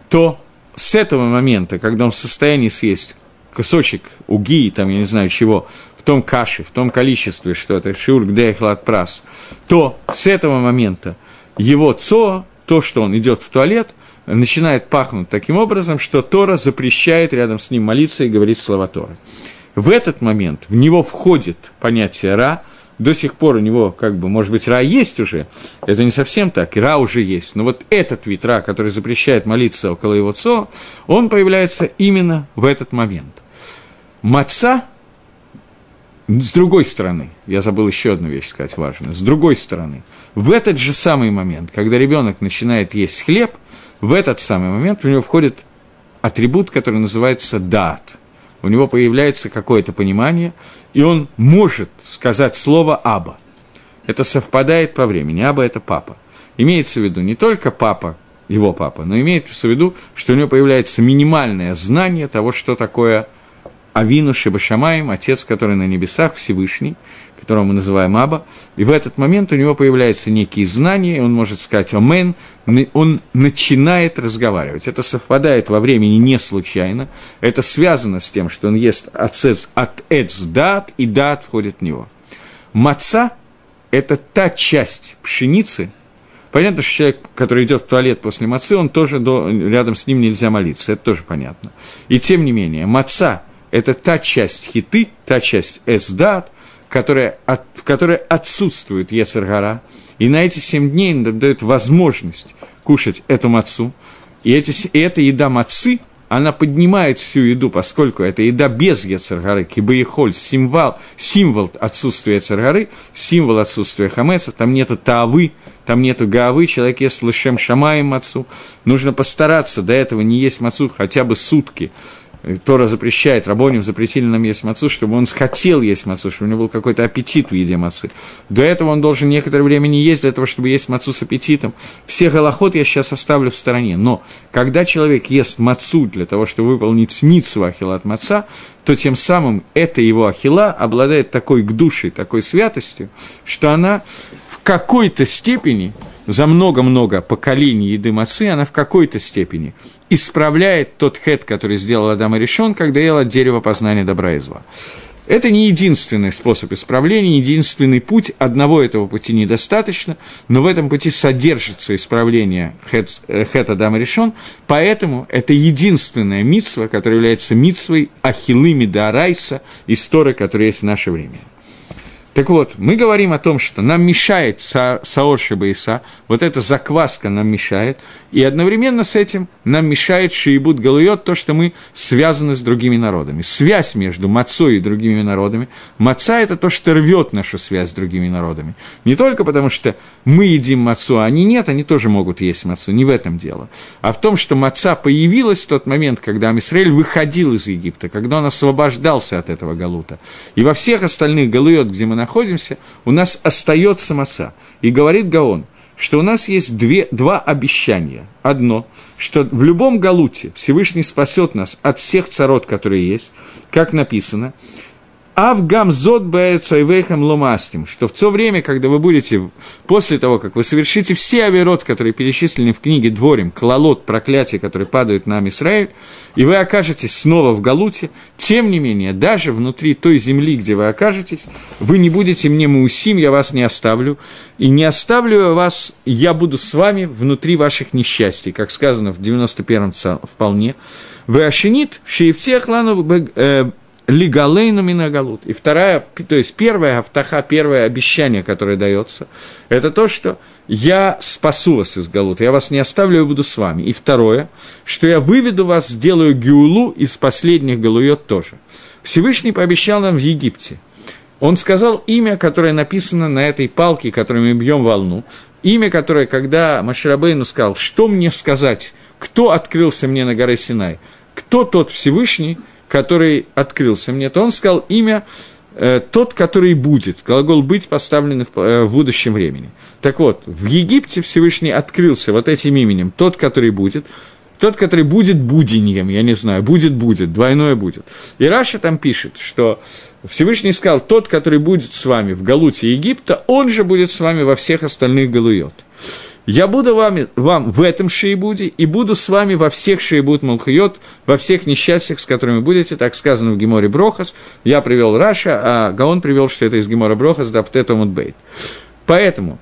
то с этого момента, когда он в состоянии съесть кусочек уги, там, я не знаю чего, в том каше, в том количестве, что это шиур гдехлад прас, то с этого момента его цо, то, что он идет в туалет, начинает пахнуть таким образом, что Тора запрещает рядом с ним молиться и говорить слова Торы. В этот момент в него входит понятие «ра», до сих пор у него, как бы, может быть, ра есть уже, это не совсем так, ра уже есть, но вот этот вид ра, который запрещает молиться около его цо, он появляется именно в этот момент. Маца, с другой стороны, я забыл еще одну вещь сказать важную, с другой стороны, в этот же самый момент, когда ребенок начинает есть хлеб, в этот самый момент у него входит атрибут, который называется дат – у него появляется какое-то понимание, и он может сказать слово «аба». Это совпадает по времени. Аба – это папа. Имеется в виду не только папа, его папа, но имеется в виду, что у него появляется минимальное знание того, что такое Авину Шибашамаем, отец, который на небесах, Всевышний, которого мы называем Аба, и в этот момент у него появляются некие знания, он может сказать «Омен», он начинает разговаривать. Это совпадает во времени не случайно, это связано с тем, что он ест от эц дат, и дат входит в него. Маца – это та часть пшеницы, Понятно, что человек, который идет в туалет после мацы, он тоже до, рядом с ним нельзя молиться, это тоже понятно. И тем не менее, маца – это та часть хиты, та часть эсдат, которая, от, в которой отсутствует Ецергара, и на эти семь дней нам дает возможность кушать эту мацу, и, эти, и эта еда мацы, она поднимает всю еду, поскольку это еда без Ецергары, кибаихоль, символ, символ отсутствия Ецергары, символ отсутствия хамеса, там нету таавы, там нету гаавы, человек ест лышем шамаем мацу, нужно постараться до этого не есть мацу хотя бы сутки, Тора запрещает, Рабоним запретили нам есть мацу, чтобы он хотел есть мацу, чтобы у него был какой-то аппетит в еде мацы. До этого он должен некоторое время не есть для того, чтобы есть мацу с аппетитом. Все голоход я сейчас оставлю в стороне. Но когда человек ест мацу для того, чтобы выполнить митсу ахила от маца, то тем самым эта его ахила обладает такой гдушей, такой святостью, что она в какой-то степени за много-много поколений еды мацы, она в какой-то степени исправляет тот хет, который сделал Адам и решен, когда ел от дерева познания добра и зла. Это не единственный способ исправления, единственный путь, одного этого пути недостаточно, но в этом пути содержится исправление хет, э, Адама решен, поэтому это единственная митсва, которая является митсвой Ахилыми Дарайса, истории, которая есть в наше время. Так вот, мы говорим о том, что нам мешает са, Саор Шибаиса, вот эта закваска нам мешает, и одновременно с этим нам мешает Шиибут Галуйот, то, что мы связаны с другими народами. Связь между Мацой и другими народами. Маца – это то, что рвет нашу связь с другими народами. Не только потому, что мы едим Мацу, а они нет, они тоже могут есть Мацу, не в этом дело. А в том, что Маца появилась в тот момент, когда Амисраэль выходил из Египта, когда он освобождался от этого Галута. И во всех остальных Галуйот, где мы находимся, находимся, у нас остается маца. И говорит Гаон, что у нас есть две, два обещания. Одно, что в любом галуте Всевышний спасет нас от всех царот, которые есть, как написано, Авгамзот бэцайвейхам ломастим, что в то время, когда вы будете, после того, как вы совершите все עבירות, которые перечислены в книге דברים, קללות, проклятия, которые падают на Израиль, и вы окажетесь снова в Галуте, тем не менее, даже внутри той земли, где вы окажетесь, вы не будете мне מאוסים, я вас не оставлю, и не оставлю вас, я буду с вами внутри ваших несчастий, как сказано в 91-м псалме. Вы ошенит, шеевтех лану э, Лигалейну Минагалут. И вторая, то есть первая автаха, первое обещание, которое дается, это то, что я спасу вас из Галута, я вас не оставлю, я буду с вами. И второе, что я выведу вас, сделаю Геулу из последних Галуйот тоже. Всевышний пообещал нам в Египте. Он сказал имя, которое написано на этой палке, которой мы бьем волну. Имя, которое, когда Маширабейну сказал, что мне сказать, кто открылся мне на горе Синай, кто тот Всевышний – который открылся мне, то он сказал имя э, тот, который будет. Глагол «быть» поставлен в, э, в будущем времени. Так вот, в Египте Всевышний открылся вот этим именем «тот, который будет», тот, который будет буденьем, я не знаю, будет-будет, двойное будет. И Раша там пишет, что Всевышний сказал, тот, который будет с вами в Галуте Египта, он же будет с вами во всех остальных Галуйот. Я буду вами, вам в этом шейбуде и буду с вами во всех шейбуд Малхайот, во всех несчастьях, с которыми будете, так сказано в Геморе Брохас. Я привел Раша, а Гаон привел, что это из Гемора Брохас, да, Птетомут Бейт. Поэтому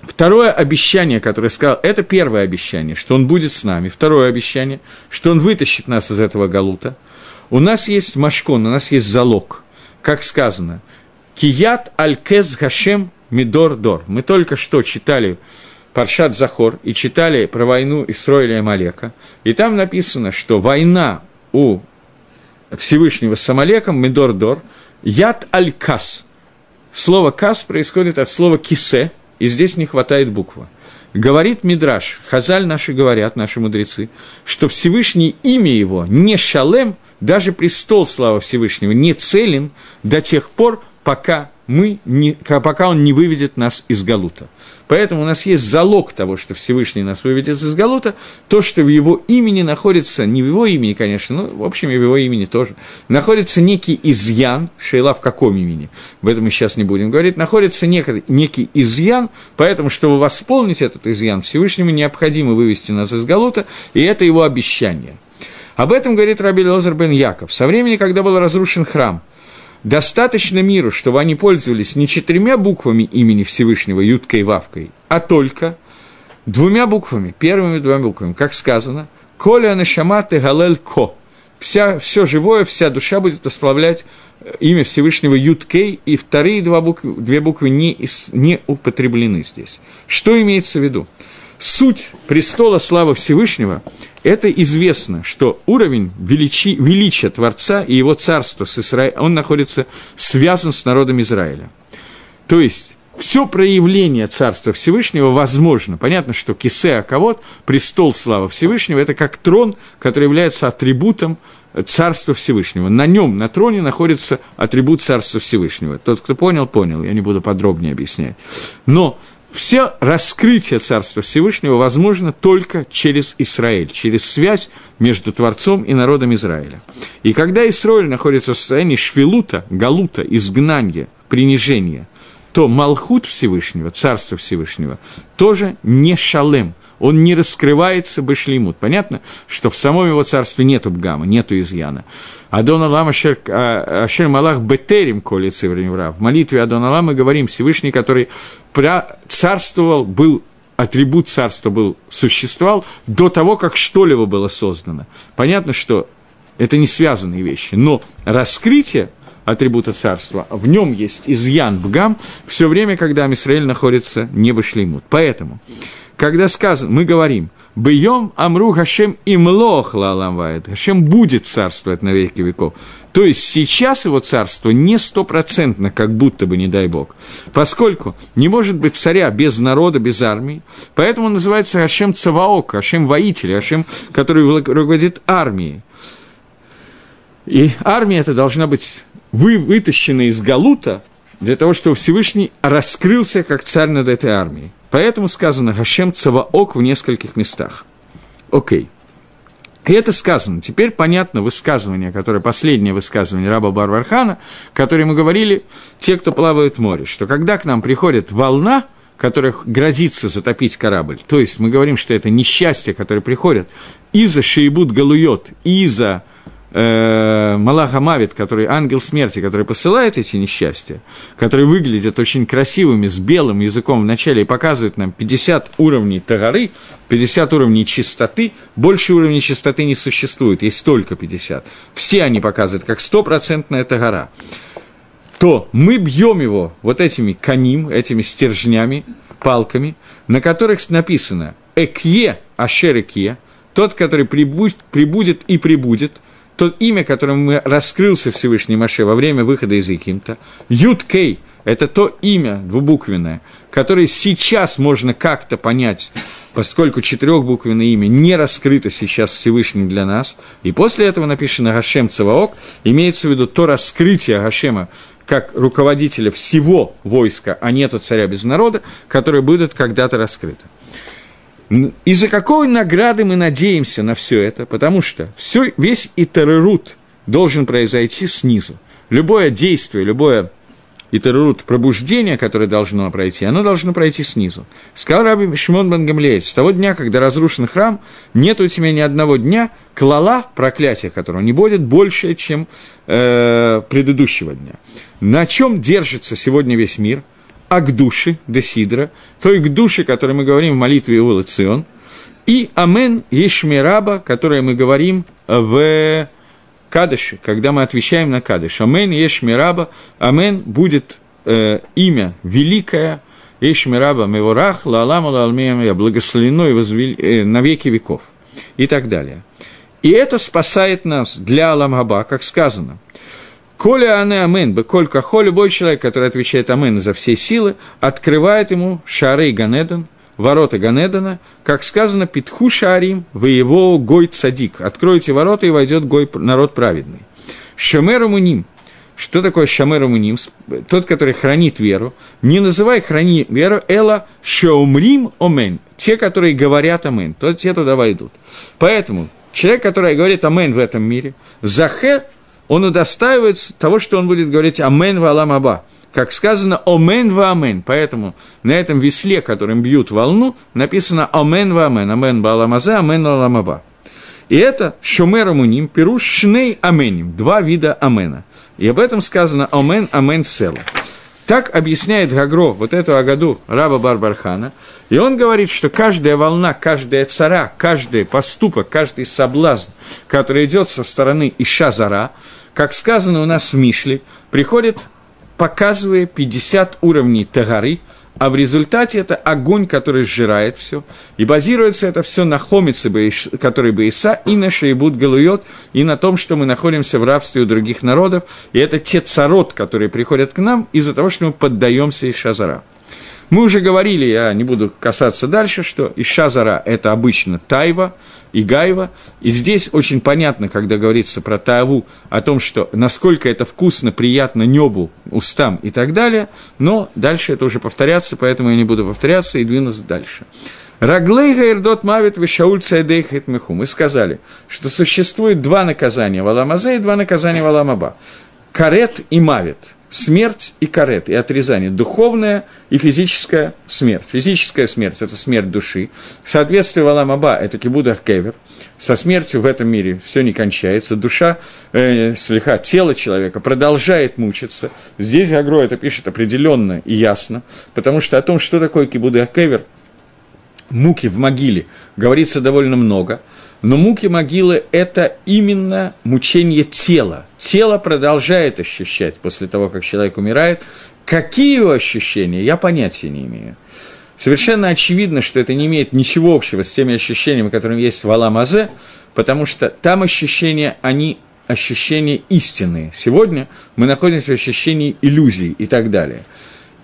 Второе обещание, которое сказал, это первое обещание, что он будет с нами. Второе обещание, что он вытащит нас из этого галута. У нас есть машкон, у нас есть залог, как сказано. Кият аль-кез гашем Мидор-Дор. Мы только что читали Паршат Захор и читали про войну Исроиля и Малека. И там написано, что война у Всевышнего с Амалеком, Мидор-Дор, Яд Аль-Кас. Слово «кас» происходит от слова «кисе», и здесь не хватает буквы. Говорит Мидраш, Хазаль наши говорят, наши мудрецы, что Всевышний имя его не Шалем, даже престол слава Всевышнего не целен до тех пор, пока мы не, пока он не выведет нас из Галута. Поэтому у нас есть залог того, что Всевышний нас выведет из Галута, то, что в его имени находится, не в его имени, конечно, но, в общем, и в его имени тоже, находится некий изъян, Шейла в каком имени, об этом мы сейчас не будем говорить, находится некий, некий изъян, поэтому, чтобы восполнить этот изъян, Всевышнему необходимо вывести нас из Галута, и это его обещание. Об этом говорит Раби Лозер бен Яков. Со времени, когда был разрушен храм – достаточно миру, чтобы они пользовались не четырьмя буквами имени Всевышнего, Юткой и Вавкой, а только двумя буквами, первыми двумя буквами, как сказано, «Коля нашамат галель ко». Вся, все живое, вся душа будет восславлять э, имя Всевышнего Юткей, и вторые два буквы, две буквы не, не употреблены здесь. Что имеется в виду? Суть престола славы Всевышнего – это известно, что уровень величи, величия Творца и его царства с Изра... он находится связан с народом Израиля. То есть, все проявление Царства Всевышнего возможно. Понятно, что Кисе Аковод, престол славы Всевышнего, это как трон, который является атрибутом Царства Всевышнего. На нем, на троне, находится атрибут Царства Всевышнего. Тот, кто понял, понял, я не буду подробнее объяснять. Но все раскрытие Царства Всевышнего возможно только через Израиль, через связь между Творцом и народом Израиля. И когда Израиль находится в состоянии швелута, галута, изгнания, принижения, то Малхут Всевышнего, Царство Всевышнего, тоже не шалем, он не раскрывается башлимут. Понятно, что в самом его царстве нету бгама, нету изъяна. Адон Алам Ашер, а, Ашер Малах Бетерим Коли Цивриневра. В молитве Адон Алам мы говорим Всевышний, который царствовал, был атрибут царства был, существовал до того, как что-либо было создано. Понятно, что это не связанные вещи, но раскрытие атрибута царства, в нем есть изъян бгам все время, когда Амисраэль находится не шлеймут. Поэтому, когда сказано, мы говорим, «Бьем Амру Хашем имлох лаламвает», Хашем будет царствовать на веки веков. То есть сейчас его царство не стопроцентно, как будто бы, не дай бог. Поскольку не может быть царя без народа, без армии, поэтому он называется Хашем Цаваок, Хашем воитель, Хашем, который руководит армией. И армия это должна быть вы, вытащена из Галута для того, чтобы Всевышний раскрылся как царь над этой армией. Поэтому сказано Хашем Цаваок в нескольких местах. Окей. И это сказано. Теперь понятно высказывание, которое последнее высказывание раба Барвархана, которое мы говорили, те, кто плавают в море, что когда к нам приходит волна, которая грозится затопить корабль, то есть мы говорим, что это несчастье, которое приходит из-за Шейбут Галуйот, из-за э, Малаха Мавит, который ангел смерти, который посылает эти несчастья, которые выглядят очень красивыми, с белым языком в начале и показывают нам 50 уровней тагары, 50 уровней чистоты, больше уровней чистоты не существует, есть только 50. Все они показывают, как стопроцентная тагара то мы бьем его вот этими каним, этими стержнями, палками, на которых написано «Экье ашер экье», тот, который прибудет, прибудет и прибудет, то имя, которым мы раскрылся Всевышний Маше во время выхода из Египта, Юд Кей – это то имя двубуквенное, которое сейчас можно как-то понять, поскольку четырехбуквенное имя не раскрыто сейчас Всевышним для нас, и после этого написано Гашем Цаваок, имеется в виду то раскрытие Гашема как руководителя всего войска, а нету царя без народа, которое будет когда-то раскрыто. Из-за какой награды мы надеемся на все это? Потому что все, весь итерерут должен произойти снизу. Любое действие, любое итерерут пробуждение, которое должно пройти, оно должно пройти снизу. Сказал Раби Шимон Бен с того дня, когда разрушен храм, нет у тебя ни одного дня клала, проклятия которого не будет больше, чем э, предыдущего дня. На чем держится сегодня весь мир – а к душе, Десидра, той к душе, которой мы говорим в молитве Иула Цион, и Амен Ешмираба, которое мы говорим в Кадыше, когда мы отвечаем на Кадыш. Амен Ешмираба, Амен будет э, имя великое, Ешмираба Меворах, Лаалама Лаалмеям, я благословено и возвели, э, на веки веков, и так далее. И это спасает нас для Аламгаба, как сказано – Коля ане амен, беколь кахо, любой человек, который отвечает амен за все силы, открывает ему шары Ганедон, ворота Ганедона, как сказано, Питху Шарим, вы его гой цадик. Откройте ворота, и войдет гой народ праведный. Шамеру муним. Что такое шамеру муним? Тот, который хранит веру. Не называй храни веру, эла шаумрим омен. Те, которые говорят амен, то те туда войдут. Поэтому человек, который говорит амен в этом мире, захе он удостаивается того, что он будет говорить «Амен валам аба». Как сказано «Омен ва амен». Поэтому на этом весле, которым бьют волну, написано «Омен ва амен». «Амен валам аза, амен валам аба». И это «Шумер амуним» пируш «Шней аменим» – два вида амена. И об этом сказано «Омен амен села». Так объясняет Гагро вот эту Агаду раба Барбархана, и он говорит, что каждая волна, каждая цара, каждый поступок, каждый соблазн, который идет со стороны Иша Зара, как сказано у нас в Мишле, приходит, показывая 50 уровней Тагары – а в результате это огонь, который сжирает все. И базируется это все на хомице, который Баиса, и на Шейбут Галуйот, и на том, что мы находимся в рабстве у других народов. И это те царот, которые приходят к нам из-за того, что мы поддаемся Ишазара. Мы уже говорили, я не буду касаться дальше, что Ишазара – это обычно Тайва и Гайва. И здесь очень понятно, когда говорится про Тааву, о том, что насколько это вкусно, приятно небу, устам и так далее. Но дальше это уже повторяться, поэтому я не буду повторяться и двинусь дальше. Раглей Гайрдот Мавит Вишауль Цайдейхет Меху. Мы сказали, что существует два наказания в Аламазе и два наказания в Аламаба. Карет и Мавит – смерть и карет, и отрезание, духовная и физическая смерть. Физическая смерть – это смерть души. Соответствие Валам Аба – это кибудах кевер. Со смертью в этом мире все не кончается. Душа, э, слегка, тело человека продолжает мучиться. Здесь Агро это пишет определенно и ясно, потому что о том, что такое кибудах кевер, муки в могиле, говорится довольно много – но муки могилы – это именно мучение тела. Тело продолжает ощущать после того, как человек умирает. Какие его ощущения, я понятия не имею. Совершенно очевидно, что это не имеет ничего общего с теми ощущениями, которые есть в Аламазе, потому что там ощущения, они ощущения истинные. Сегодня мы находимся в ощущении иллюзий и так далее –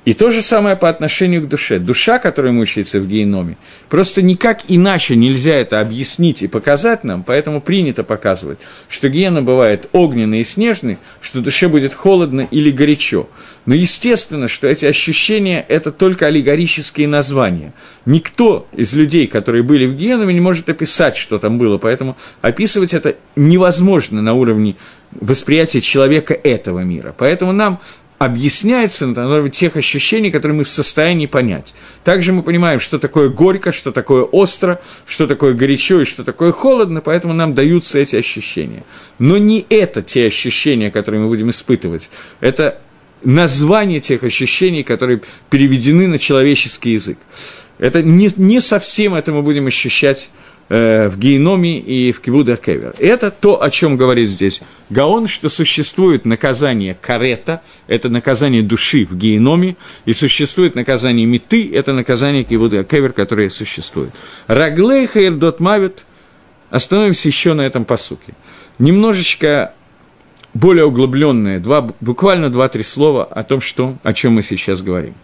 и то же самое по отношению к душе. Душа, которая мучается в геноме, просто никак иначе нельзя это объяснить и показать нам, поэтому принято показывать, что гена бывает огненный и снежный, что душе будет холодно или горячо. Но естественно, что эти ощущения – это только аллегорические названия. Никто из людей, которые были в геноме, не может описать, что там было, поэтому описывать это невозможно на уровне восприятия человека этого мира. Поэтому нам объясняется на основе тех ощущений, которые мы в состоянии понять. Также мы понимаем, что такое горько, что такое остро, что такое горячо и что такое холодно, поэтому нам даются эти ощущения. Но не это те ощущения, которые мы будем испытывать. Это название тех ощущений, которые переведены на человеческий язык. Это не, не совсем это мы будем ощущать Э, в геноме и в кибудах кевер. Это то, о чем говорит здесь Гаон, что существует наказание карета, это наказание души в геноме, и существует наказание меты, это наказание кибуда кевер, которое существует. Раглей хайрдот мавит, остановимся еще на этом посуке. Немножечко более углубленные, два, буквально два-три слова о том, что, о чем мы сейчас говорим.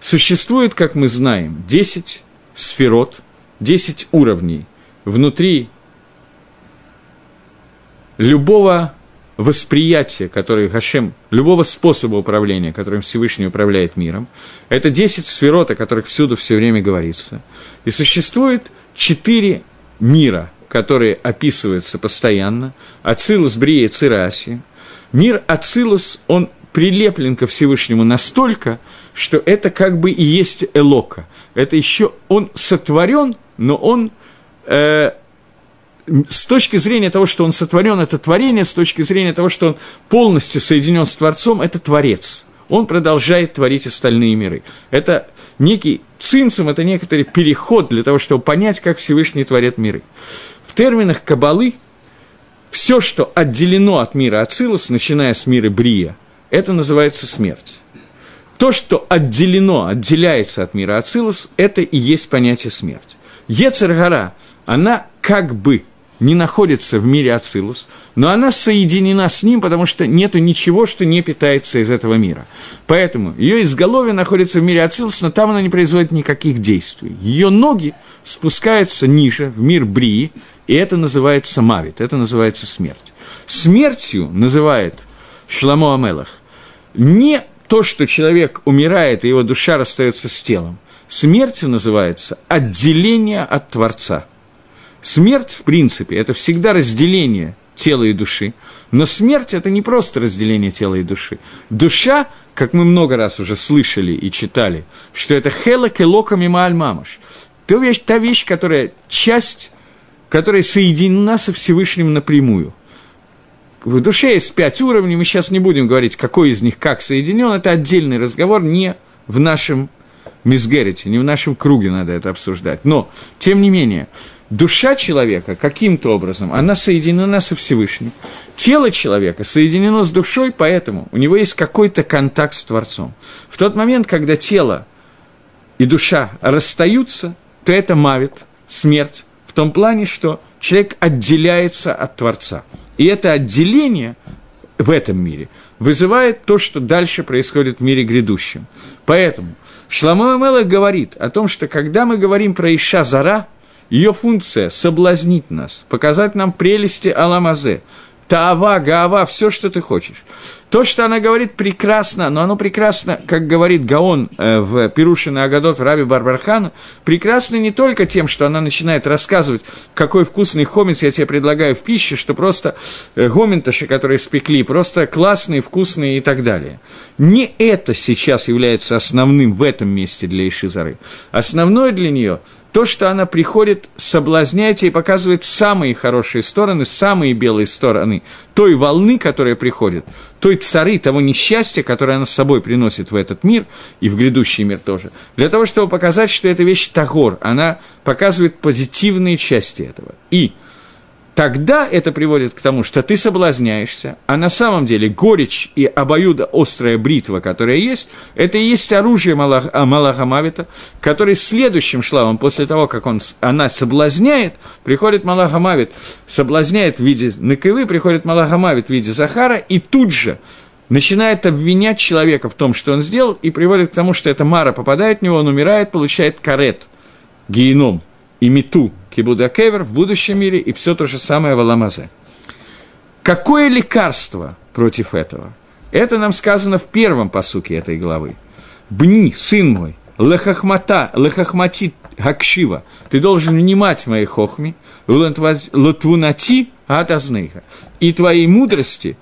Существует, как мы знаем, 10 сферот, 10 уровней – внутри любого восприятия, которое Хашем, любого способа управления, которым Всевышний управляет миром, это 10 сферот, о которых всюду все время говорится. И существует четыре мира, которые описываются постоянно, Ацилус, Брия, Цираси. Мир Ацилус, он прилеплен ко Всевышнему настолько, что это как бы и есть Элока. Это еще он сотворен, но он э, с точки зрения того, что он сотворен, это творение, с точки зрения того, что он полностью соединен с Творцом, это Творец. Он продолжает творить остальные миры. Это некий цинцем, это некоторый переход для того, чтобы понять, как Всевышний творит миры. В терминах Кабалы все, что отделено от мира Ацилус, начиная с мира Брия, это называется смерть. То, что отделено, отделяется от мира Ацилус, это и есть понятие смерть. Ецергара – она как бы не находится в мире Ацилус, но она соединена с ним, потому что нет ничего, что не питается из этого мира. Поэтому ее изголовье находится в мире Ацилус, но там она не производит никаких действий. Ее ноги спускаются ниже, в мир Брии, и это называется Мавит, это называется смерть. Смертью называет Шламо Амелах не то, что человек умирает, и его душа расстается с телом. Смертью называется отделение от Творца – Смерть, в принципе, это всегда разделение тела и души, но смерть – это не просто разделение тела и души. Душа, как мы много раз уже слышали и читали, что это хела келока мима альмамаш, та вещь, та вещь, которая часть, которая соединена со Всевышним напрямую. В душе есть пять уровней, мы сейчас не будем говорить, какой из них как соединен, это отдельный разговор, не в нашем мизгерите, не в нашем круге надо это обсуждать. Но, тем не менее, душа человека каким-то образом, она соединена со Всевышним. Тело человека соединено с душой, поэтому у него есть какой-то контакт с Творцом. В тот момент, когда тело и душа расстаются, то это мавит, смерть, в том плане, что человек отделяется от Творца. И это отделение в этом мире вызывает то, что дальше происходит в мире грядущем. Поэтому Шламо Мелах говорит о том, что когда мы говорим про Иша Зара – ее функция – соблазнить нас, показать нам прелести Аламазе, Таава, Гаава, все, что ты хочешь. То, что она говорит, прекрасно, но оно прекрасно, как говорит Гаон э, в Пирушине Агадот Раби Барбархана, прекрасно не только тем, что она начинает рассказывать, какой вкусный хомец я тебе предлагаю в пище, что просто э, гоменташи, которые спекли, просто классные, вкусные и так далее. Не это сейчас является основным в этом месте для Ишизары. Основное для нее – то, что она приходит, соблазняет и показывает самые хорошие стороны, самые белые стороны той волны, которая приходит, той цары, того несчастья, которое она с собой приносит в этот мир и в грядущий мир тоже, для того, чтобы показать, что эта вещь Тагор, она показывает позитивные части этого. И – тогда это приводит к тому, что ты соблазняешься, а на самом деле горечь и обоюдо острая бритва, которая есть, это и есть оружие Малах, а, который следующим шлавом, после того, как он, она соблазняет, приходит Малаха Мавит, соблазняет в виде Накывы, приходит Малаха Мавит в виде Захара, и тут же начинает обвинять человека в том, что он сделал, и приводит к тому, что эта Мара попадает в него, он умирает, получает карет, геном, и мету, Кибуда Кевер в будущем мире, и все то же самое в Аламазе. Какое лекарство против этого? Это нам сказано в первом посуке этой главы. «Бни, сын мой, лехахмата, лехахмати гакшива, ты должен внимать моей хохме, лотвунати атазнейха, и твоей мудрости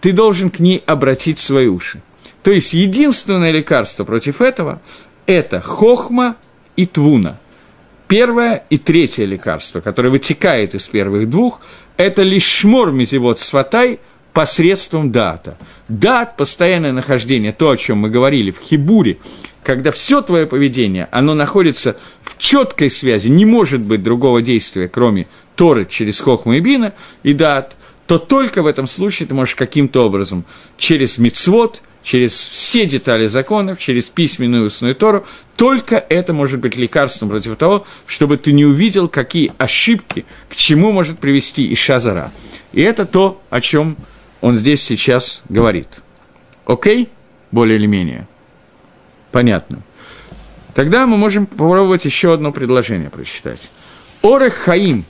ты должен к ней обратить свои уши». То есть единственное лекарство против этого – это хохма и твуна – Первое и третье лекарство, которое вытекает из первых двух, это лишь шмор мизевод сватай посредством дата. Дат – постоянное нахождение, то, о чем мы говорили в Хибуре, когда все твое поведение, оно находится в четкой связи, не может быть другого действия, кроме Торы через Хохма и Бина и Дат, то только в этом случае ты можешь каким-то образом через мицвод, через все детали законов, через письменную устную Тору, только это может быть лекарством против того, чтобы ты не увидел, какие ошибки, к чему может привести Ишазара. И это то, о чем он здесь сейчас говорит. Окей? Более или менее. Понятно. Тогда мы можем попробовать еще одно предложение прочитать. Орех Хаим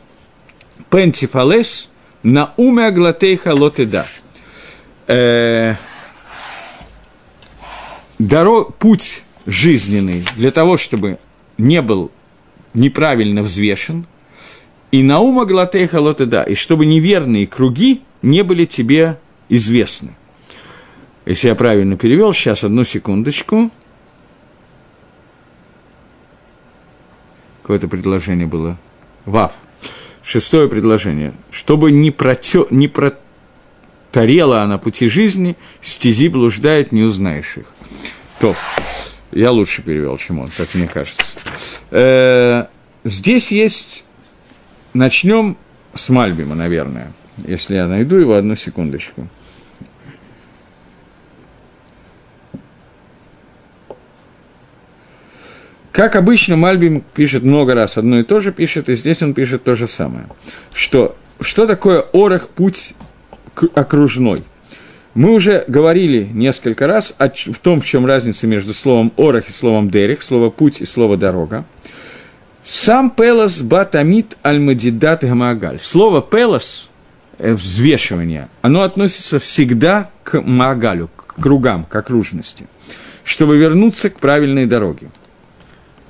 Пентифалес на уме аглатейха лотеда. Дорог, путь жизненный для того, чтобы не был неправильно взвешен, и наума глатейха лотеда, и чтобы неверные круги не были тебе известны. Если я правильно перевел, сейчас одну секундочку. Какое-то предложение было. Вав. Шестое предложение. Чтобы не, протё, не протарела она пути жизни, стези блуждает, не узнаешь их. То, я лучше перевел, чем он, как мне кажется. Э, здесь есть... Начнем с Мальбима, наверное. Если я найду его, одну секундочку. Как обычно, Мальбим пишет много раз одно и то же, пишет, и здесь он пишет то же самое. Что, что такое орах, путь окружной – мы уже говорили несколько раз о, в том, в чем разница между словом «орах» и словом «дерих», слово «путь» и слово «дорога». Сам «пелос батамит альмадидат гамагаль». Слово «пелос» э, – взвешивание, оно относится всегда к магалю, к кругам, к окружности, чтобы вернуться к правильной дороге.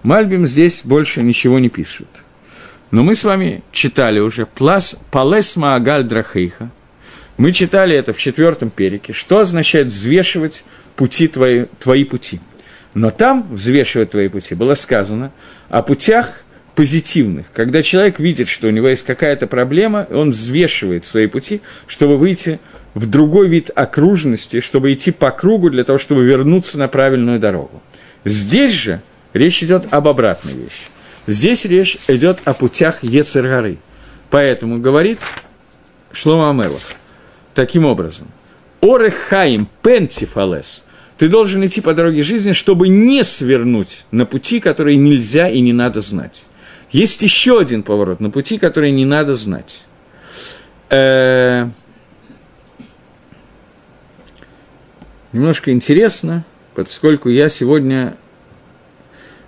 Мальбим здесь больше ничего не пишет. Но мы с вами читали уже «Плас палес маагаль драхейха», мы читали это в четвертом перике, что означает взвешивать пути твои, твои пути. Но там, взвешивать твои пути, было сказано о путях позитивных, когда человек видит, что у него есть какая-то проблема, он взвешивает свои пути, чтобы выйти в другой вид окружности, чтобы идти по кругу для того, чтобы вернуться на правильную дорогу. Здесь же речь идет об обратной вещи. Здесь речь идет о путях Ецергары. Поэтому говорит Шлома Амелах – таким образом. Орехаим пентифалес. Ты должен идти по дороге жизни, чтобы не свернуть на пути, которые нельзя и не надо знать. Есть еще один поворот на пути, который не надо знать. Э-э- немножко интересно, поскольку я сегодня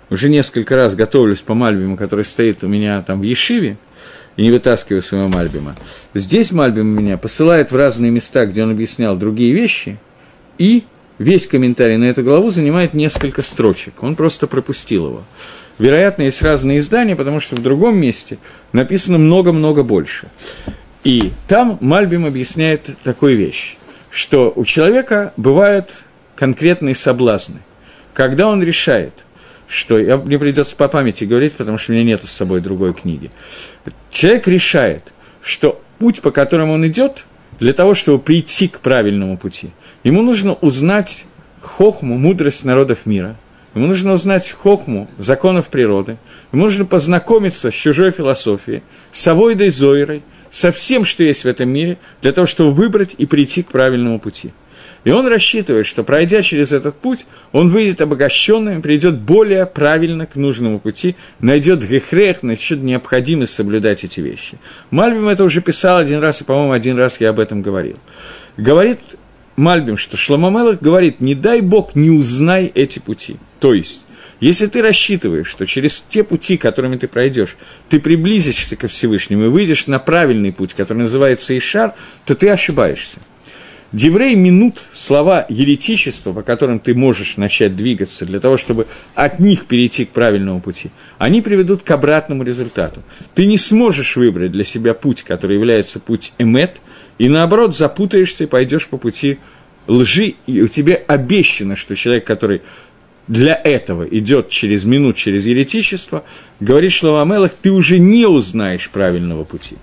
уже несколько раз готовлюсь по Мальбиму, который стоит у меня там в Ешиве, и не вытаскиваю своего Мальбима. Здесь Мальбим меня посылает в разные места, где он объяснял другие вещи, и весь комментарий на эту главу занимает несколько строчек. Он просто пропустил его. Вероятно, есть разные издания, потому что в другом месте написано много-много больше. И там Мальбим объясняет такую вещь, что у человека бывают конкретные соблазны. Когда он решает, что... Я, мне придется по памяти говорить, потому что у меня нет с собой другой книги. Человек решает, что путь, по которому он идет, для того, чтобы прийти к правильному пути, ему нужно узнать хохму, мудрость народов мира – ему нужно узнать хохму законов природы, ему нужно познакомиться с чужой философией, с Авойдой Зойрой, со всем, что есть в этом мире, для того, чтобы выбрать и прийти к правильному пути. И он рассчитывает, что пройдя через этот путь, он выйдет обогащенным, придет более правильно к нужному пути, найдет гехрех, найдет необходимость соблюдать эти вещи. Мальбим это уже писал один раз, и, по-моему, один раз я об этом говорил. Говорит Мальбим, что Шламамелах говорит, не дай Бог, не узнай эти пути. То есть, если ты рассчитываешь, что через те пути, которыми ты пройдешь, ты приблизишься ко Всевышнему и выйдешь на правильный путь, который называется Ишар, то ты ошибаешься. Деврей минут слова еретичества, по которым ты можешь начать двигаться, для того, чтобы от них перейти к правильному пути, они приведут к обратному результату. Ты не сможешь выбрать для себя путь, который является путь эмет, и наоборот запутаешься и пойдешь по пути лжи, и у тебя обещано, что человек, который для этого идет через минут, через еретичество, говорит Шлавамелах, ты уже не узнаешь правильного пути.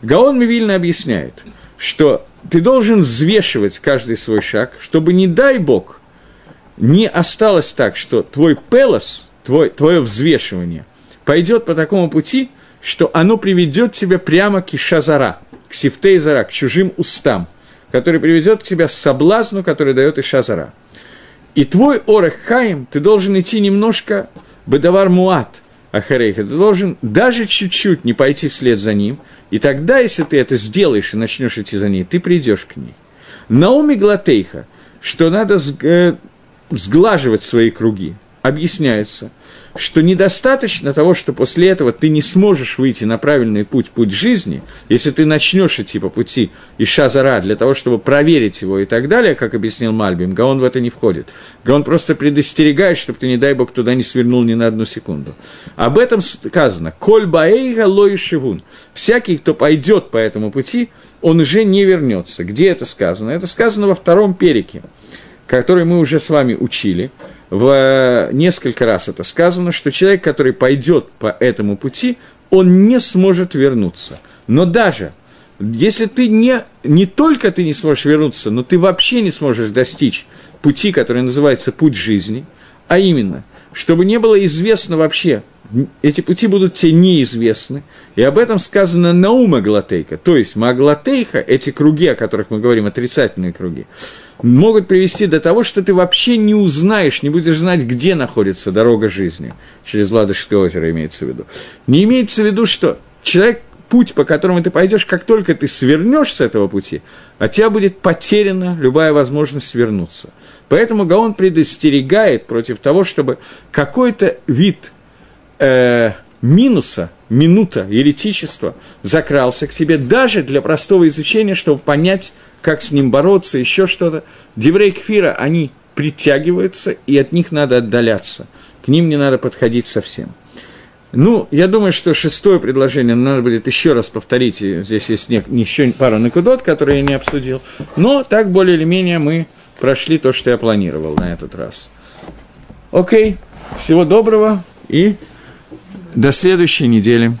Гаон Мивильна объясняет, что ты должен взвешивать каждый свой шаг, чтобы, не дай Бог, не осталось так, что твой пелос, твой, твое взвешивание пойдет по такому пути, что оно приведет тебя прямо к Ишазара, к Сифтейзара, к чужим устам, который приведет к тебе соблазну, который дает Ишазара. И твой Орех Хаим, ты должен идти немножко Бедавар Муат, Ахарейха, ты должен даже чуть-чуть не пойти вслед за ним, и тогда, если ты это сделаешь и начнешь идти за ней, ты придешь к ней. Науми Глатейха, что надо э, сглаживать свои круги, объясняется – что недостаточно того, что после этого ты не сможешь выйти на правильный путь, путь жизни, если ты начнешь идти по пути Иша Зара для того, чтобы проверить его и так далее, как объяснил Мальбим, Гаон в это не входит. Гаон просто предостерегает, чтобы ты, не дай бог, туда не свернул ни на одну секунду. Об этом сказано. «Коль баэйга лой шивун». Всякий, кто пойдет по этому пути, он уже не вернется. Где это сказано? Это сказано во втором перике, который мы уже с вами учили – в несколько раз это сказано, что человек, который пойдет по этому пути, он не сможет вернуться. Но даже если ты не, не только ты не сможешь вернуться, но ты вообще не сможешь достичь пути, который называется путь жизни, а именно, чтобы не было известно вообще, эти пути будут тебе неизвестны, и об этом сказано Наума Галатейка, то есть Маглатейха, эти круги, о которых мы говорим, отрицательные круги, могут привести до того, что ты вообще не узнаешь, не будешь знать, где находится дорога жизни. Через Ладожское озеро имеется в виду. Не имеется в виду, что человек, путь, по которому ты пойдешь, как только ты свернешь с этого пути, от тебя будет потеряна любая возможность свернуться. Поэтому Гаон предостерегает против того, чтобы какой-то вид э, минуса, минута еретичества закрался к тебе даже для простого изучения, чтобы понять, как с ним бороться, еще что-то. Деврей кфира, они притягиваются, и от них надо отдаляться. К ним не надо подходить совсем. Ну, я думаю, что шестое предложение надо будет еще раз повторить. Здесь есть не, еще пару накудот, которые я не обсудил. Но так более или менее мы прошли то, что я планировал на этот раз. Окей, всего доброго и до следующей недели.